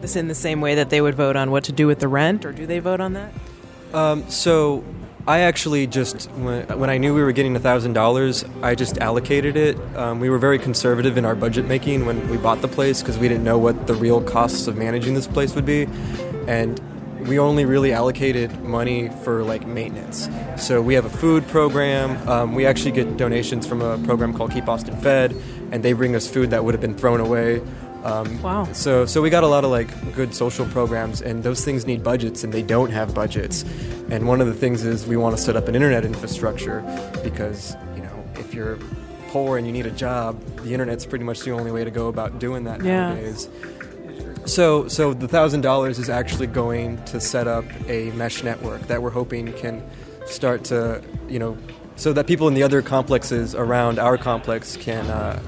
[SPEAKER 2] this in the same way that they would vote on what to do with the rent, or do they vote on that?
[SPEAKER 8] Um, so I actually just when, when I knew we were getting thousand dollars, I just allocated it. Um, we were very conservative in our budget making when we bought the place because we didn't know what the real costs of managing this place would be, and we only really allocated money for like maintenance. So we have a food program. Um, we actually get donations from a program called Keep Austin Fed, and they bring us food that would have been thrown away. Um,
[SPEAKER 2] Wow.
[SPEAKER 8] So, so we got a lot of like good social programs, and those things need budgets, and they don't have budgets. And one of the things is we want to set up an internet infrastructure because you know if you're poor and you need a job, the internet's pretty much the only way to go about doing that
[SPEAKER 2] Yeah.
[SPEAKER 8] nowadays. So, so the thousand dollars is actually going to set up a mesh network that we're hoping can start to, you know, so that people in the other complexes around our complex can uh,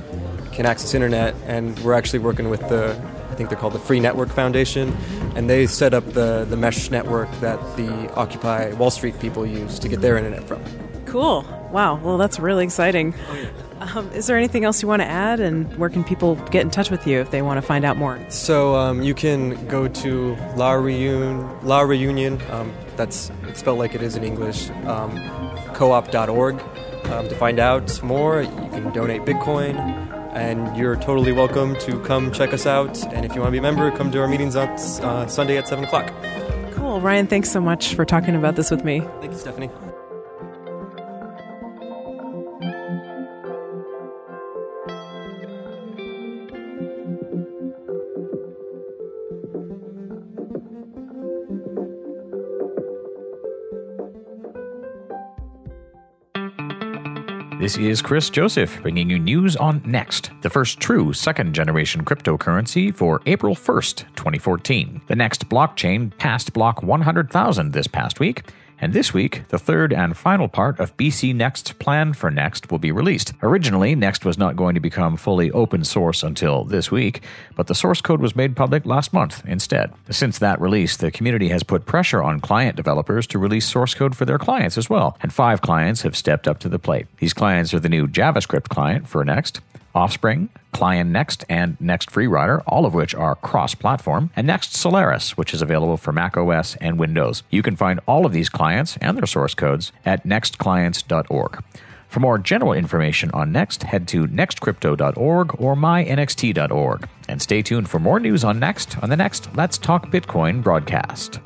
[SPEAKER 8] can access internet. And we're actually working with the, I think they're called the Free Network Foundation, and they set up the the mesh network that the Occupy Wall Street people use to get their internet from.
[SPEAKER 2] Cool. Wow. Well, that's really exciting. Um, is there anything else you want to add, and where can people get in touch with you if they want to find out more?
[SPEAKER 8] So um, you can go to La Reunion, La Reunion. Um, that's it's spelled like it is in English. Um, co-op.org um, to find out more. You can donate Bitcoin, and you're totally welcome to come check us out. And if you want to be a member, come to our meetings on uh, Sunday at seven o'clock.
[SPEAKER 2] Cool. Ryan, thanks so much for talking about this with me.
[SPEAKER 8] Thank you, Stephanie.
[SPEAKER 9] This is Chris Joseph bringing you news on NXT, the first true second generation cryptocurrency for April 1st, 2014. The NXT blockchain passed block 100,000 this past week. And this week, the third and final part of BCNext's plan for NXT will be released. Originally, NXT was not going to become fully open source until this week, but the source code was made public last month instead. Since that release, the community has put pressure on client developers to release source code for their clients as well, and five clients have stepped up to the plate. These clients are the new JavaScript client for NXT, Offspring, Client NXT, and NXT FreeRider, all of which are cross platform, and NXT Solaris, which is available for Mac OS and Windows. You can find all of these clients and their source codes at nextclients.org. For more general information on NXT, head to nxtcrypto.org or mynxt.org. And stay tuned for more news on NXT on the next Let's Talk Bitcoin broadcast.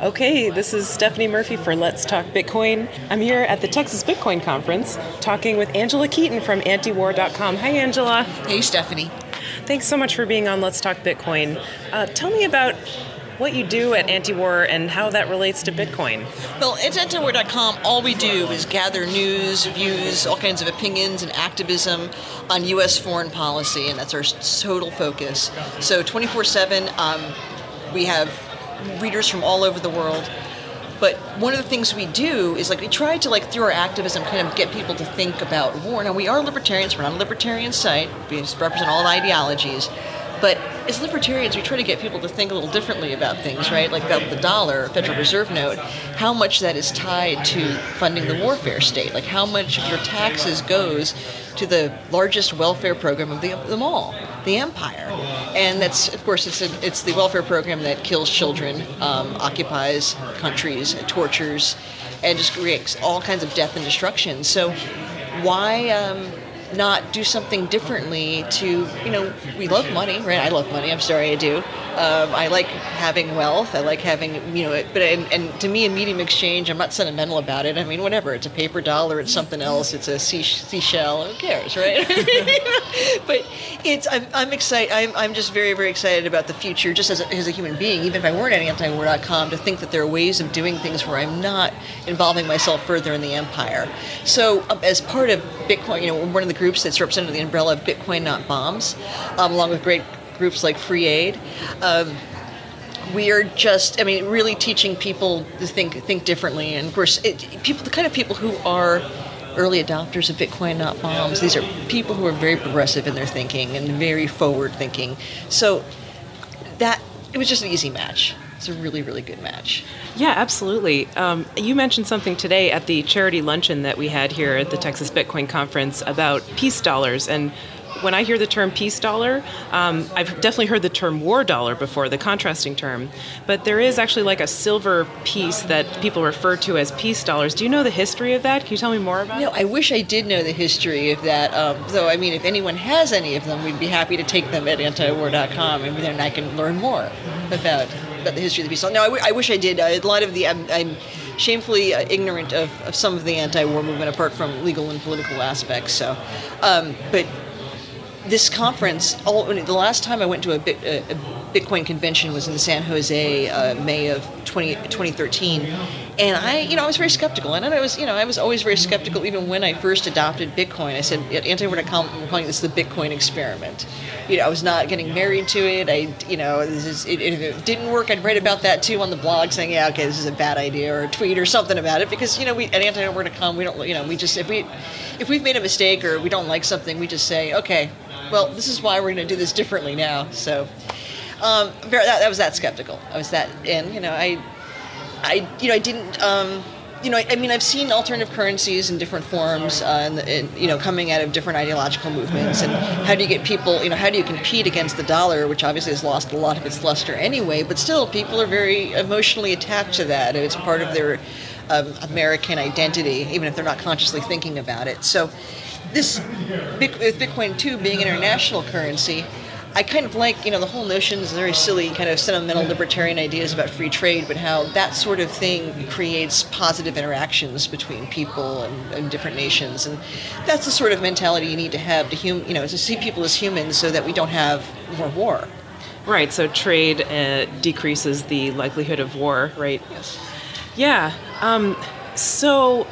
[SPEAKER 2] Okay, this is Stephanie Murphy for Let's Talk Bitcoin. I'm here at the Texas Bitcoin Conference talking with Angela Keaton from antiwar.com. Hi, Angela.
[SPEAKER 10] Hey, Stephanie.
[SPEAKER 2] Thanks so much for being on Let's Talk Bitcoin. Uh, tell me about what you do at Antiwar and how that relates to Bitcoin.
[SPEAKER 10] Well, at antiwar.com, all we do is gather news, views, all kinds of opinions and activism on U.S. foreign policy, and that's our total focus. So 24 7, um, we have readers from all over the world. But one of the things we do is like we try to like through our activism kind of get people to think about war. Now we are libertarians, we're not a libertarian site. We represent all ideologies. But as libertarians, we try to get people to think a little differently about things, right? Like about the dollar, Federal Reserve note, how much that is tied to funding the warfare state. Like how much of your taxes goes to the largest welfare program of the, them all, the empire. And that's, of course, it's, a, it's the welfare program that kills children, um, occupies countries, tortures, and just creates all kinds of death and destruction. So why... Um, not do something differently to you know we love money right i love money i'm sorry i do um, I like having wealth. I like having, you know, but and, and, to me, a medium exchange, I'm not sentimental about it. I mean, whatever. It's a paper dollar. It's something else. It's a sea, seashell. Who cares, right? [laughs] but it's. I'm, I'm excited. I'm, I'm just very, very excited about the future. Just as a, as a human being, even if I weren't at antiwar.com, to think that there are ways of doing things where I'm not involving myself further in the empire. So, um, as part of Bitcoin, you know, one of the groups that's represented the umbrella of Bitcoin Not Bombs, um, along with great groups like Free Aid. Um, we are just, I mean, really teaching people to think think differently. And of course, it, people, the kind of people who are early adopters of Bitcoin, not bombs. These are people who are very progressive in their thinking and very forward thinking. So that it was just an easy match. It's a really, really good match.
[SPEAKER 2] Yeah, absolutely. Um, you mentioned something today at the charity luncheon that we had here at the Texas Bitcoin Conference about peace dollars and when I hear the term peace dollar, um, I've definitely heard the term war dollar before, the contrasting term. But there is actually like a silver piece that people refer to as peace dollars. Do you know the history of that? Can you tell me more about
[SPEAKER 10] no, it? No, I wish I did know the history of that. Um, though, I mean, if anyone has any of them, we'd be happy to take them at antiwar.com and then I can learn more about, about the history of the peace dollar. No, I, w- I wish I did. Uh, a lot of the. I'm, I'm shamefully uh, ignorant of, of, some of the anti-war movement apart from legal and political aspects. So, um, but this conference, all, the last time I went to a, a, a Bitcoin convention was in San Jose, uh, May of 20, 2013, and I, you know, I was very skeptical. And I was, you know, I was always very skeptical even when I first adopted Bitcoin. I said at we're calling this the Bitcoin experiment. You know, I was not getting married to it. I, you know, is, it, if it didn't work, I'd write about that too on the blog, saying, yeah, okay, this is a bad idea, or a tweet or something about it, because you know, we at Antiwar.com, we don't, you know, we just if we if we've made a mistake or we don't like something, we just say, okay, well, this is why we're going to do this differently now. So, um, that, that was that skeptical. I was that, and you know, I, I, you know, I didn't. Um, you know, I, I mean, I've seen alternative currencies in different forms, uh, and, and, you know, coming out of different ideological movements. And how do you get people? You know, how do you compete against the dollar, which obviously has lost a lot of its luster anyway? But still, people are very emotionally attached to that. It's part of their um, American identity, even if they're not consciously thinking about it. So, this with Bitcoin too being an international currency, I kind of like you know the whole notion is very silly, kind of sentimental libertarian ideas about free trade, but how that sort of thing creates positive interactions between people and, and different nations, and that's the sort of mentality you need to have to hum, you know to see people as humans, so that we don't have more war.
[SPEAKER 2] Right. So trade uh, decreases the likelihood of war. Right.
[SPEAKER 10] Yes.
[SPEAKER 2] Yeah. Um, so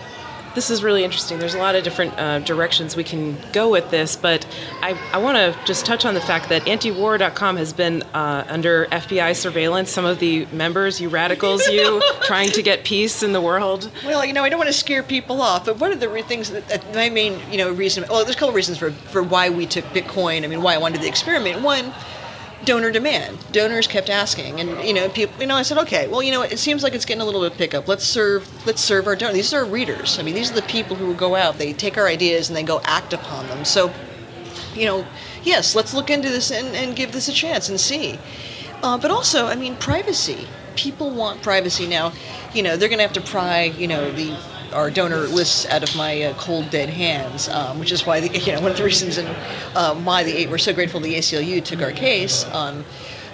[SPEAKER 2] this is really interesting. There's a lot of different uh, directions we can go with this, but I, I want to just touch on the fact that antiwar.com has been uh, under FBI surveillance. Some of the members, you radicals, [laughs] you trying to get peace in the world.
[SPEAKER 10] Well, you know, I don't want to scare people off, but one of the re- things that, that, my main, you know, reason, well, there's a couple reasons for, for why we took Bitcoin. I mean, why I wanted the experiment. One, donor demand. Donors kept asking, and you know, people. You know, I said, okay, well, you know, it seems like it's getting a little bit of pickup. Let's serve. Let's serve our donors. These are our readers. I mean, these are the people who go out. They take our ideas and they go act upon them. So, you know, yes, let's look into this and, and give this a chance and see. Uh, but also, I mean, privacy. People want privacy now. You know, they're going to have to pry. You know, the our donor lists out of my uh, cold dead hands, um, which is why the, [laughs] you know one of the reasons and uh, why the we're so grateful the ACLU took our case on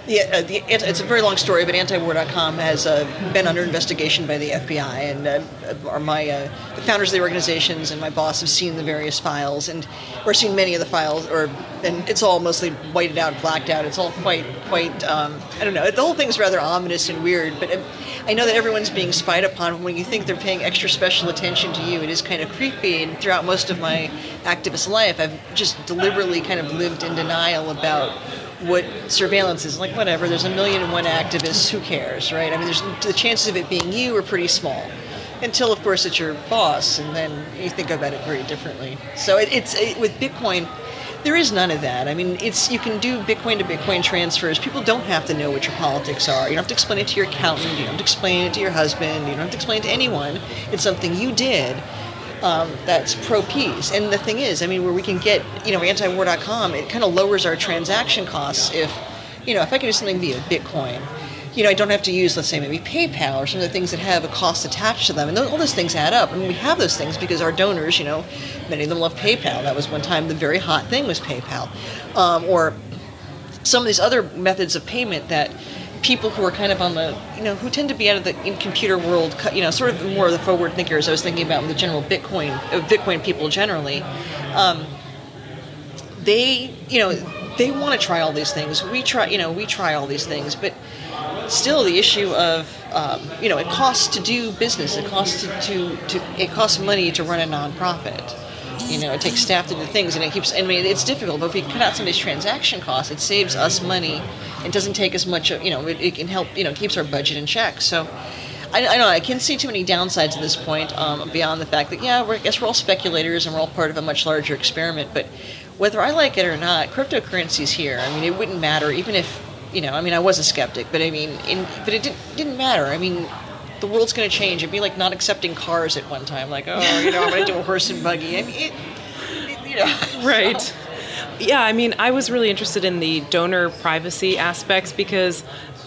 [SPEAKER 10] Yeah, uh, the, it's a very long story, but antiwar.com has uh, been under investigation by the FBI, and uh, are my uh, the founders of the organizations and my boss have seen the various files, and or seen many of the files, or and it's all mostly whited out, blacked out. It's all quite quite um, I don't know. The whole thing's rather ominous and weird, but um, I know that everyone's being spied upon. When you think they're paying extra special attention to you, it is kind of creepy. And throughout most of my activist life, I've just deliberately kind of lived in denial about what surveillance is. Like, whatever, there's a million and one activists, who cares, right? I mean, there's, the chances of it being you are pretty small. Until, of course, it's your boss, and then you think about it very differently. So it, it's it, with Bitcoin, there is none of that. I mean, it's you can do Bitcoin to Bitcoin transfers. People don't have to know what your politics are. You don't have to explain it to your accountant. You don't have to explain it to your husband. You don't have to explain it to anyone. It's something you did um, that's pro peace. And the thing is, I mean, where we can get, you know, antiwar.com, it kind of lowers our transaction costs if, you know, if I can do something via Bitcoin. You know, I don't have to use, let's say, maybe PayPal or some of the things that have a cost attached to them. And all those things add up. Mean, we have those things because our donors, you know, many of them love PayPal. That was one time the very hot thing was PayPal. Um, or some of these other methods of payment that people who are kind of on the, you know, who tend to be out of the computer world, you know, sort of more of the forward thinkers. I was thinking about the general Bitcoin, uh, Bitcoin people generally. Um, they, you know, they want to try all these things. We try, you know, we try all these things, but still the issue of, um, you know, it costs to do business. It costs to, to, to, it costs money to run a nonprofit. You know, it takes staff to do things, and it keeps. I mean, it's difficult, but if we cut out some of these transaction costs, it saves us money. It doesn't take as much. You know, it, it can help. You know, keeps our budget in check. So. I, I know I can't see too many downsides at this point, um, beyond the fact that yeah, I guess we're all speculators and we're all part of a much larger experiment. But whether I like it or not, cryptocurrency's here. I mean, it wouldn't matter even if you know. I mean, I was a skeptic, but I mean, in, but it didn't didn't matter. I mean, the world's going to change. It'd be like not accepting cars at one time. Like, oh, you know, I'm going to do a horse and buggy. Mean, it, it, you know, [laughs]
[SPEAKER 2] Right.
[SPEAKER 10] so-
[SPEAKER 2] Yeah, I mean, I was really interested in the donor privacy aspects because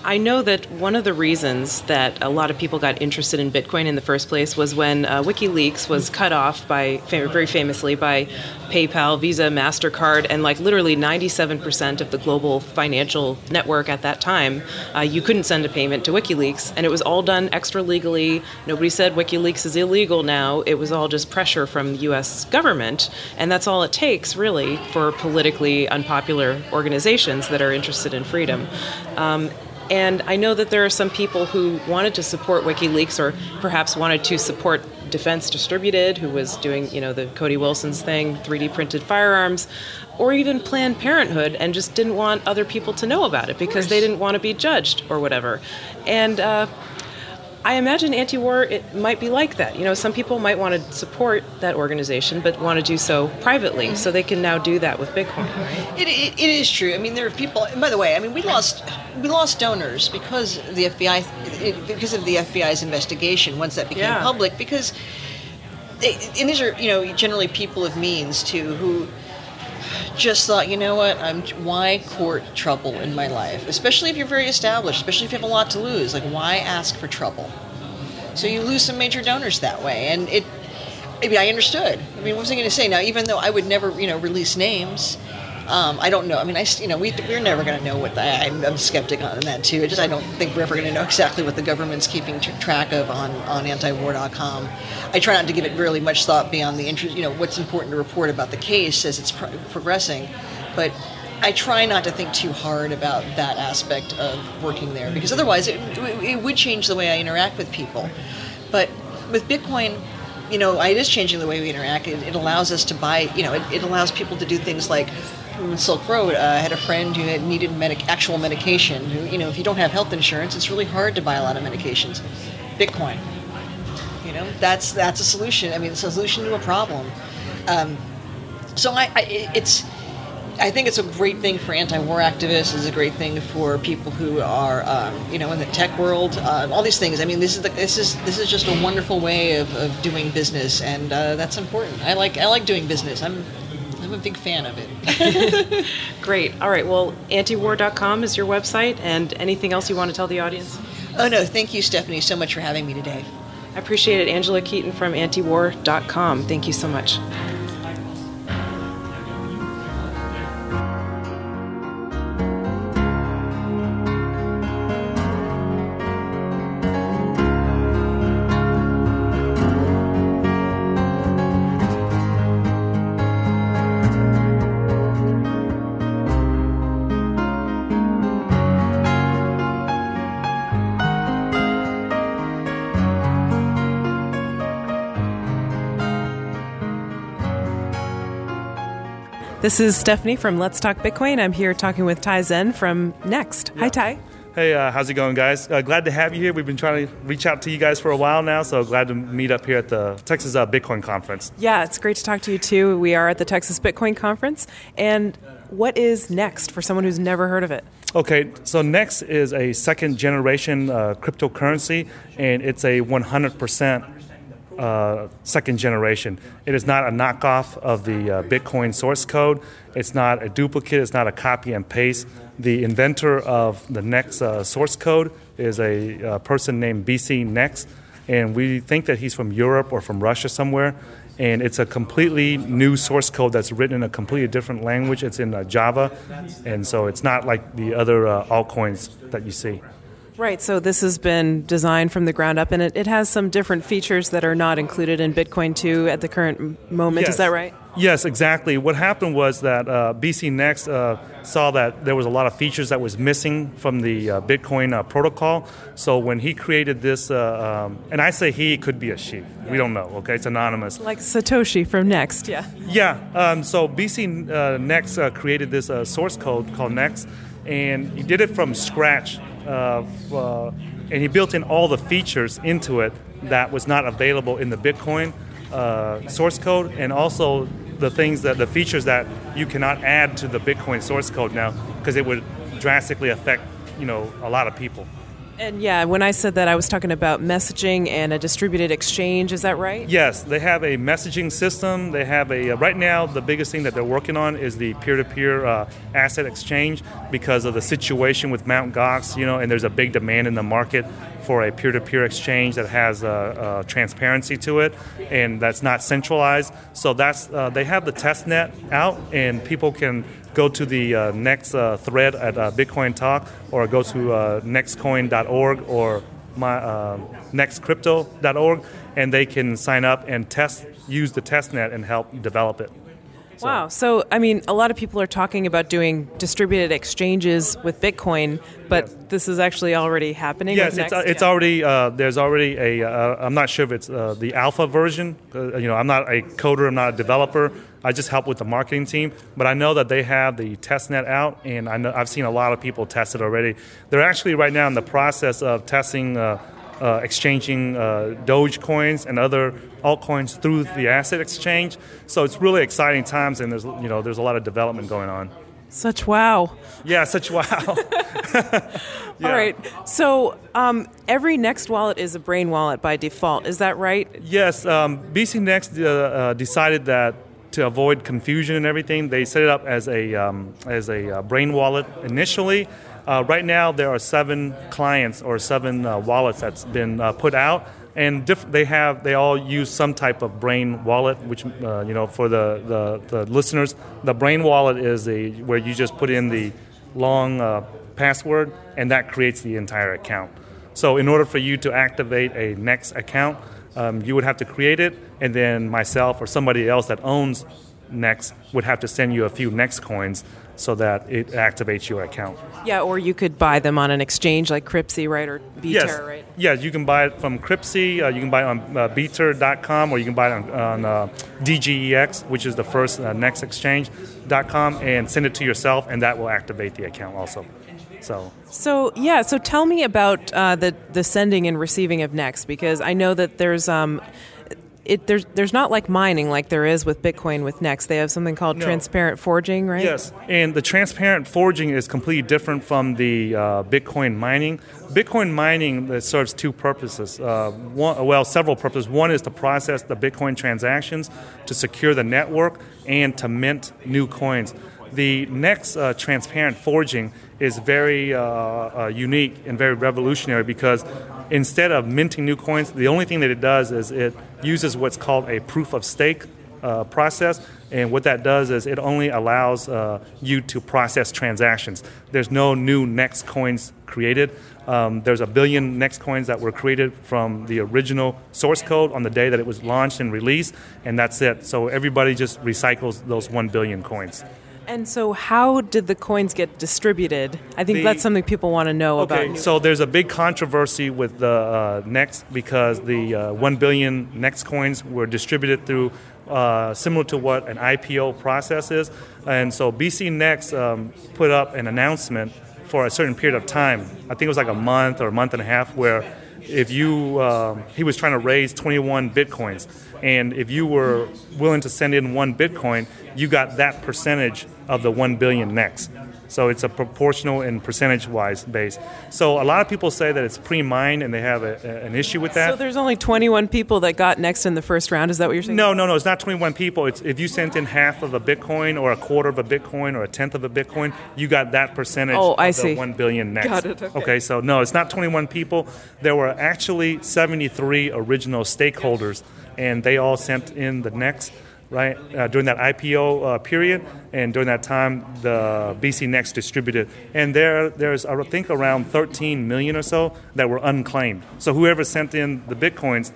[SPEAKER 2] I know that one of the reasons that a lot of people got interested in Bitcoin in the first place was when uh, WikiLeaks was cut off by very famously by PayPal, Visa, Mastercard, and like literally 97% of the global financial network at that time. Uh, you couldn't send a payment to WikiLeaks, and it was all done extra legally. Nobody said WikiLeaks is illegal now. It was all just pressure from the U.S. government, and that's all it takes really for politically unpopular organizations that are interested in freedom. Um, and I know that there are some people who wanted to support WikiLeaks or perhaps wanted to support Defense Distributed, who was doing, you know, the Cody Wilson's thing, 3D printed firearms, or even Planned Parenthood and just didn't want other people to know about it because they didn't want to be judged or whatever. And uh, I imagine anti-war it might be like that. You know, some people might want to support that organization, but want to do so privately, mm-hmm. so they can now do that with Bitcoin. Right?
[SPEAKER 10] It, it, it is true. I mean, there are people. And by the way, I mean we lost we lost donors because the FBI it, because of the FBI's investigation once that became
[SPEAKER 2] Yeah.
[SPEAKER 10] public. Because they, and these are you know generally people of means too who just thought, you know what, I'm why court trouble in my life, especially if you're very established, especially if you have a lot to lose. Like why ask for trouble? So you lose some major donors that way, and it. I mean, I understood. I mean, what was I going to say? Now, even though I would never, you know, release names, um, I don't know. I mean, I, you know, we, we're never going to know what the, I'm, I'm skeptic on that too. I just, I don't think we're ever going to know exactly what the government's keeping tr- track of on, on antiwar.com. I try not to give it really much thought beyond the interest, you know, what's important to report about the case as it's pro- progressing. But I try not to think too hard about that aspect of working there because otherwise it, it would change the way I interact with people. But with Bitcoin, you know, it is changing the way we interact. It, it allows us to buy, you know, it, it allows people to do things like on Silk Road. Uh, I had a friend who had needed medic, actual medication. Who, you know, if you don't have health insurance, it's really hard to buy a lot of medications. Bitcoin, you know, that's that's a solution. I mean, it's a solution to a problem. Um, so I, I, it's. I think it's a great thing for anti-war activists. It's a great thing for people who are, um, you know, in the tech world. Uh, all these things. I mean, this is the, this is this is just a wonderful way of, of doing business, and uh, that's important. I like I like doing business. I'm I'm a big fan of it. [laughs]
[SPEAKER 2] Great. All right. Well, antiwar.com is your website, and anything else you want to tell the audience?
[SPEAKER 10] oh no, thank you, Stephanie, so much for having me today.
[SPEAKER 2] I appreciate it. Angela Keaton from antiwar.com. Thank you so much. This is Stephanie from Let's Talk Bitcoin. I'm here talking with Tai Zen from NXT. Hi, Tai.
[SPEAKER 11] Hey, uh, how's it going, guys? Uh, glad to have you here. We've been trying to reach out to you guys for a while now, so glad to meet up here at the Texas uh, Bitcoin Conference.
[SPEAKER 2] Yeah, it's great to talk to you too. We are at the Texas Bitcoin Conference. And what is NXT for someone who's never heard of it?
[SPEAKER 11] Okay, so NXT is a second generation uh, cryptocurrency, and it's a 100% uh, second generation. It is not a knockoff of the uh, Bitcoin source code. It's not a duplicate. It's not a copy and paste. The inventor of the NXT uh, source code is a uh, person named BCNext, and we think that he's from Europe or from Russia somewhere. And it's a completely new source code that's written in a completely different language. It's in uh, Java, and so it's not like the other altcoins that you see.
[SPEAKER 2] Right, so this has been designed from the ground up, and it, it has some different features that are not included in Bitcoin 2 at the current moment.
[SPEAKER 11] Yes.
[SPEAKER 2] Is that right?
[SPEAKER 11] Yes, exactly. What happened was that uh, BCNext uh, saw that there was a lot of features that was missing from the uh, Bitcoin uh, protocol. So when he created this, uh, um, and I say he, could be a she. We don't know. Okay, it's anonymous.
[SPEAKER 2] Like Satoshi from NXT, yeah.
[SPEAKER 11] Yeah. Um, so BC uh, Next created this source code called NXT, and he did it from scratch. Uh, uh, and he built in all the features into it that was not available in the Bitcoin uh, source code, and also the things that the features that you cannot add to the Bitcoin source code now because it would drastically affect you know a lot of people.
[SPEAKER 2] And yeah, when I said that, I was talking about messaging and a distributed exchange. Is that right?
[SPEAKER 11] Yes, they have a messaging system. They have a uh, right now the biggest thing that they're working on is the peer-to-peer uh, asset exchange because of the situation with Mt. Gox. You know, and there's a big demand in the market for a peer-to-peer exchange that has uh, uh, transparency to it and that's not centralized. So that's uh, they have the test net out, and people can go to the uh, next uh, thread at uh, Bitcoin Talk or go to nextcoin.org or my nextcrypto.org, and they can sign up and test, use the test net and help develop it.
[SPEAKER 2] So. Wow. So, I mean, a lot of people are talking about doing distributed exchanges with Bitcoin, but yes. this is actually already happening.
[SPEAKER 11] Yes, it's, uh, it's yeah. already uh, there's already a. am uh, not sure if it's uh, the alpha version. Uh, you know, I'm not a coder. I'm not a developer. I just help with the marketing team, but I know that they have the test net out, and I know I've seen a lot of people test it already. They're actually right now in the process of testing uh, exchanging uh, Doge coins and other altcoins through the asset exchange. So it's really exciting times, and there's you know there's a lot of development going on.
[SPEAKER 2] Such wow.
[SPEAKER 11] Yeah, such wow. [laughs] [laughs]
[SPEAKER 2] yeah. All right. So um, every NXT wallet is a Brain wallet by default. Is that right?
[SPEAKER 11] Yes. Um, BCNext uh, uh, decided that to avoid confusion and everything, they set it up as a um, as a uh, Brain wallet initially. Uh, right now, there are seven clients or seven uh, wallets that's been uh, put out, and diff- they have they all use some type of brain wallet. Which uh, you know, for the, the, the, listeners, the brain wallet is a where you just put in the long uh, password, and that creates the entire account. So, in order for you to activate a NXT account, um, you would have to create it, and then myself or somebody else that owns NXT would have to send you a few NXT coins so that it activates your account.
[SPEAKER 2] Yeah, or you could buy them on an exchange like Cryptsy, right, or BTER,
[SPEAKER 11] yes.
[SPEAKER 2] right?
[SPEAKER 11] Yes, you can buy it from Cryptsy, uh, you can buy it on uh, or you can buy it on, on uh, DGEX, which is the first uh, Next Exchange.com, and send it to yourself, and that will activate the account also. So,
[SPEAKER 2] so yeah. So tell me about uh, the the sending and receiving of NXT, because I know that there's um, it, there's there's not like mining like there is with Bitcoin with NXT. They have something called no. transparent forging, right?
[SPEAKER 11] Yes, and the transparent forging is completely different from the uh, Bitcoin mining. Bitcoin mining that serves two purposes. Uh, one, well, several purposes. One is to process the Bitcoin transactions, to secure the network, and to mint new coins. The next uh, transparent forging is very uh, uh, unique and very revolutionary because instead of minting new coins, the only thing that it does is it uses what's called a proof of stake uh, process. And what that does is it only allows uh, you to process transactions. There's no new NXT coins created. Um, there's a billion NXT coins that were created from the original source code on the day that it was launched and released, and that's it. So everybody just recycles those 1 billion coins.
[SPEAKER 2] And so, how did the coins get distributed? I think the, that's something people want to know
[SPEAKER 11] okay,
[SPEAKER 2] about.
[SPEAKER 11] So, there's a big controversy with the uh, NXT because the uh, 1 billion NXT coins were distributed through uh, similar to what an IPO process is. And so BCNext um, put up an announcement for a certain period of time. I think it was like a month or a month and a half, where if you um, he was trying to raise 21 bitcoins, and if you were willing to send in one bitcoin, you got that percentage of the one billion next. So it's a proportional and percentage wise base. So a lot of people say that it's pre mined and they have a, a, an issue with that.
[SPEAKER 2] So there's only 21 people that got next in the first round. Is that what you're saying?
[SPEAKER 11] No, no, no. It's not 21 people. It's if you sent in half of a Bitcoin or a quarter of a Bitcoin or a tenth of a Bitcoin, you got that percentage
[SPEAKER 2] Oh, I
[SPEAKER 11] of
[SPEAKER 2] see.
[SPEAKER 11] the 1 billion next.
[SPEAKER 2] Got it, okay.
[SPEAKER 11] so no, it's not 21 people. There were actually 73 original stakeholders, and they all sent in the next. Right uh, during that IPO uh, period, and during that time, the BCNext distributed, and there there's I think around 13 million or so that were unclaimed. So whoever sent in the bitcoins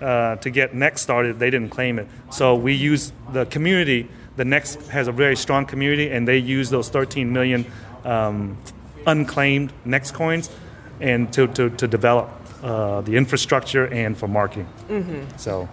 [SPEAKER 11] uh, to get NXT started, they didn't claim it. So we use the community. The NXT has a very strong community, and they use those 13 million um, unclaimed NXT coins, and to to, to develop uh, the infrastructure and for marketing.
[SPEAKER 2] Mhm.
[SPEAKER 11] So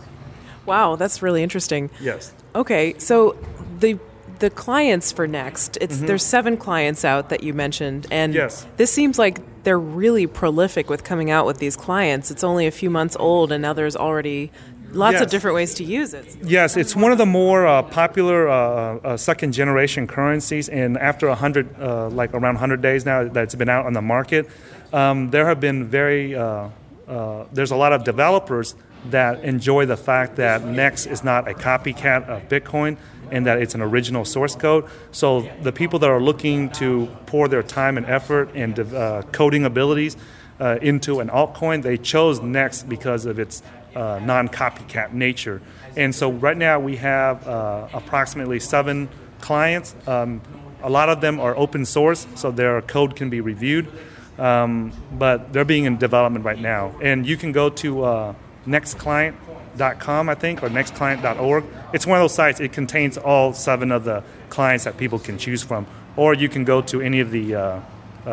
[SPEAKER 2] Wow, that's really interesting.
[SPEAKER 11] Yes.
[SPEAKER 2] Okay, so the the clients for NXT, it's
[SPEAKER 11] Mhm.
[SPEAKER 2] there's seven clients out that you mentioned, and
[SPEAKER 11] Yes.
[SPEAKER 2] this seems like they're really prolific with coming out with these clients. It's only a few months old, and now there's already lots of different ways to use it.
[SPEAKER 11] Yes, it's one of the more uh, popular uh, uh, second generation currencies. And after 100, uh, like around 100 days now that it's been out on the market, um, there have been very, uh, uh, there's a lot of developers that enjoy the fact that NXT is not a copycat of Bitcoin and that it's an original source code. So the people that are looking to pour their time and effort and uh, coding abilities uh, into an altcoin, they chose NXT because of its uh, non-copycat nature. And so right now we have uh, approximately seven clients. Um, a lot of them are open source, so their code can be reviewed. Um, but they're being in development right now. And you can go to uh, nextclient.com, I think, or nextclient.org. It's one of those sites. It contains all seven of the clients that people can choose from. Or you can go to any of the uh, uh,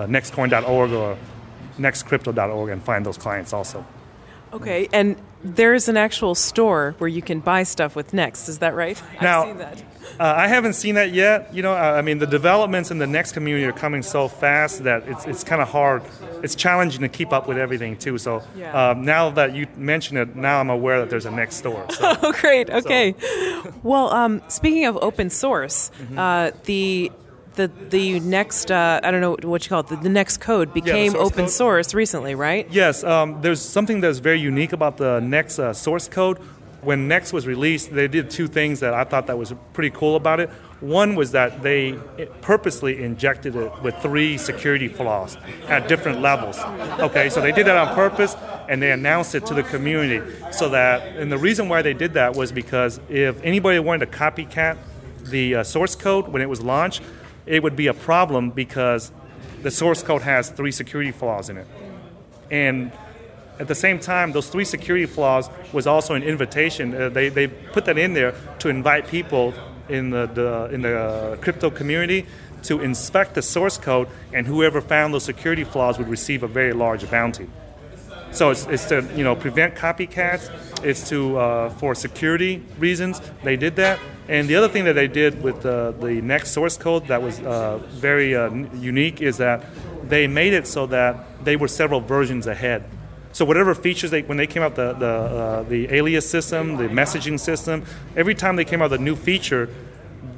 [SPEAKER 11] nextcoin.org or nextcrypto.org and find those clients also.
[SPEAKER 2] Okay, and there's an actual store where you can buy stuff with NXT. Is that right?
[SPEAKER 11] Now,
[SPEAKER 2] I've seen that.
[SPEAKER 11] Uh, I haven't seen that yet. You know, uh, I mean, the developments in the next community are coming so fast that it's, it's kind of hard. It's challenging to keep up with everything too. So
[SPEAKER 2] Yeah.
[SPEAKER 11] um, now that you mention it, now I'm aware that there's a next store. So. [laughs]
[SPEAKER 2] Oh, great. Okay. Well, um, speaking of open source,
[SPEAKER 11] Mm-hmm.
[SPEAKER 2] uh, the the the next uh, I don't know what you call it. The, the next code became
[SPEAKER 11] source
[SPEAKER 2] open
[SPEAKER 11] code.
[SPEAKER 2] source recently, right?
[SPEAKER 11] Yes, um, there's something that's very unique about the NXT uh, source code. When NXT was released, they did two things that I thought that was pretty cool about it. One was that they purposely injected it with three security flaws at different levels. Okay, so they did that on purpose and they announced it to the community so that, and the reason why they did that was because if anybody wanted to copycat the uh, source code when it was launched, it would be a problem because the source code has three security flaws in it. And at the same time, those three security flaws was also an invitation. Uh, they, they put that in there to invite people in the, the in the uh, crypto community to inspect the source code, and whoever found those security flaws would receive a very large bounty. So it's, it's to you know prevent copycats. It's to uh, for security reasons they did that. And the other thing that they did with the, the next source code that was uh, very uh, unique is that they made it so that they were several versions ahead. So whatever features they when they came out the the, uh, the alias system, the messaging system, every time they came out with a new feature,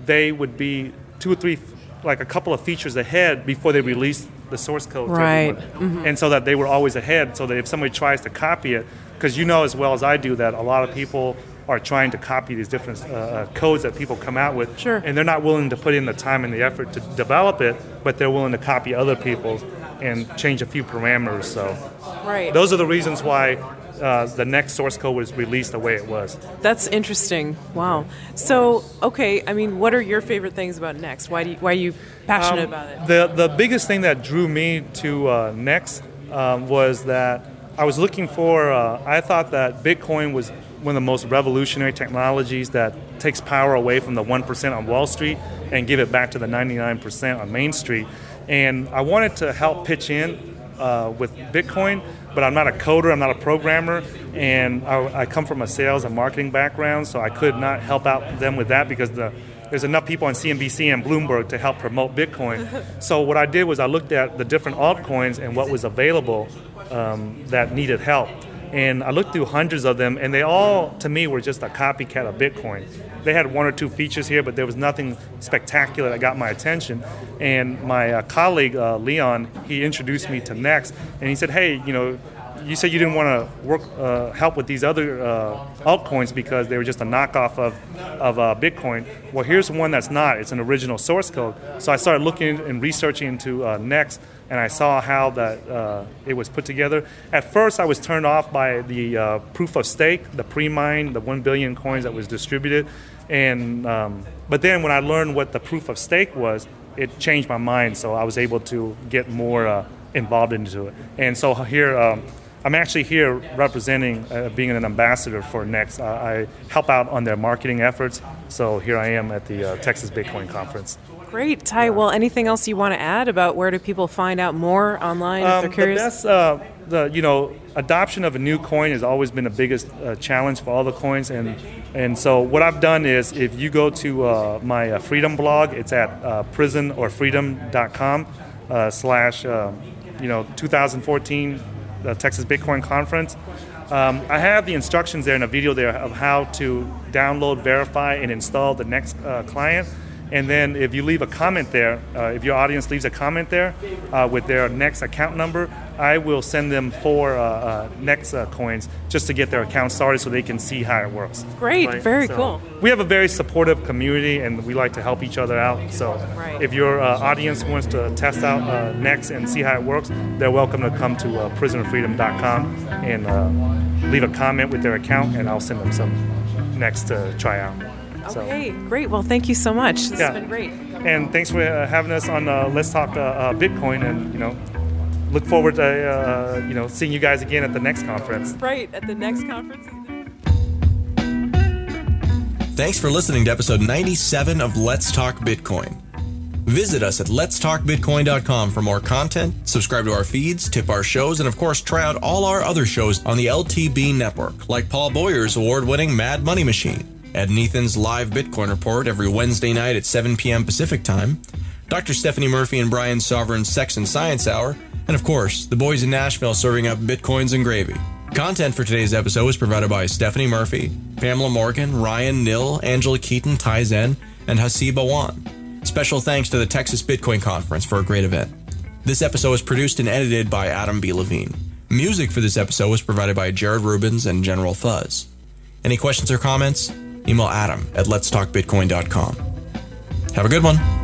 [SPEAKER 11] they would be two or three like a couple of features ahead before they released the source code. to
[SPEAKER 2] Right.
[SPEAKER 11] everyone. And so that they were always ahead, so that if somebody tries to copy it, because you know as well as I do that a lot of people are trying to copy these different uh, uh, codes that people come out with,
[SPEAKER 2] Sure.
[SPEAKER 11] and they're not willing to put in the time and the effort to develop it, but they're willing to copy other people's and change a few parameters. So
[SPEAKER 2] Right.
[SPEAKER 11] those are the reasons why uh, the next source code was released the way it was.
[SPEAKER 2] That's interesting. Wow. So, okay, I mean, what are your favorite things about NXT? Why do you, why are you passionate
[SPEAKER 11] Um,
[SPEAKER 2] about it?
[SPEAKER 11] The the biggest thing that drew me to uh, NXT um, was that I was looking for. Uh, I thought that Bitcoin was one of the most revolutionary technologies that takes power away from the one percent on Wall Street and give it back to the ninety nine percent on Main Street. And I wanted to help pitch in uh, with Bitcoin, but I'm not a coder, I'm not a programmer, and I, I come from a sales and marketing background, so I could not help out them with that because the there's enough people on CNBC and Bloomberg to help promote Bitcoin. [laughs] so what I did was I looked at the different altcoins and what was available um, that needed help. And I looked through hundreds of them, and they all, to me, were just a copycat of Bitcoin. They had one or two features here, but there was nothing spectacular that got my attention. And my uh, colleague, uh, Leon, he introduced me to NXT, and he said, hey, you know, you said you didn't want to work uh, help with these other uh, altcoins because they were just a knockoff of of uh, Bitcoin. Well, here's one that's not. It's an original source code. So I started looking and researching into uh, NXT, and I saw how that uh, it was put together. At first, I was turned off by the uh, proof of stake, the pre-mine, the one billion coins that was distributed, and um, but then when I learned what the proof of stake was, it changed my mind. So I was able to get more involved into it. And so here. Um, I'm actually here representing, uh, being an ambassador for NXT. Uh, I help out on their marketing efforts. So here I am at the uh, Texas Bitcoin Conference.
[SPEAKER 2] Great, Tai. Yeah. Well, anything else you want to add about where do people find out more online um, if they're curious?
[SPEAKER 11] The best, uh, the you know, adoption of a new coin has always been the biggest uh, challenge for all the coins, and and so what I've done is if you go to uh, my Freedom blog, it's at uh, prisonorfreedom.com slash you know 2014 the Texas Bitcoin Conference. Um, I have the instructions there in a video there of how to download, verify, and install the next uh, client. And then if you leave a comment there, uh, if your audience leaves a comment there uh, with their next account number, I will send them four uh, uh, NXT uh, coins just to get their account started so they can see how it works.
[SPEAKER 2] Great, right? very
[SPEAKER 11] so
[SPEAKER 2] cool.
[SPEAKER 11] We have a very supportive community and we like to help each other out. So right. if your audience wants to test out next and see how it works, they're welcome to come to prisonorfreedom.com and leave a comment with their account, and I'll send them some next to try out.
[SPEAKER 2] Okay, so. great. Well, thank you so much. This yeah. has been great.
[SPEAKER 11] And thanks for uh, having us on uh, Let's Talk uh, uh Bitcoin, and you know, look forward to uh, you know seeing you guys again at the next conference.
[SPEAKER 2] Right at the next conference.
[SPEAKER 1] Thanks for listening to episode 97 of Let's Talk Bitcoin. Visit us at letstalkbitcoin.com for more content, subscribe to our feeds, tip our shows, and of course, try out all our other shows on the LTB network, like Paul Boyer's award winning Mad Money Machine. Ed Nathan's live Bitcoin report every Wednesday night at 7 p.m. Pacific Time, Dr. Stephanie Murphy and Brian Sovryn's Sex and Science Hour, and of course, the boys in Nashville serving up Bitcoins and gravy. Content for today's episode was provided by Stephanie Murphy, Pamela Morgan, Ryan Nil, Angela Keaton, Tai Zen, and Haseeb Awan. Special thanks to the Texas Bitcoin Conference for a great event. This episode was produced and edited by Adam B. Levine. Music for this episode was provided by Jared Rubens and General Fuzz. Any questions or comments? Email adam at letstalkbitcoin.com. Have a good one.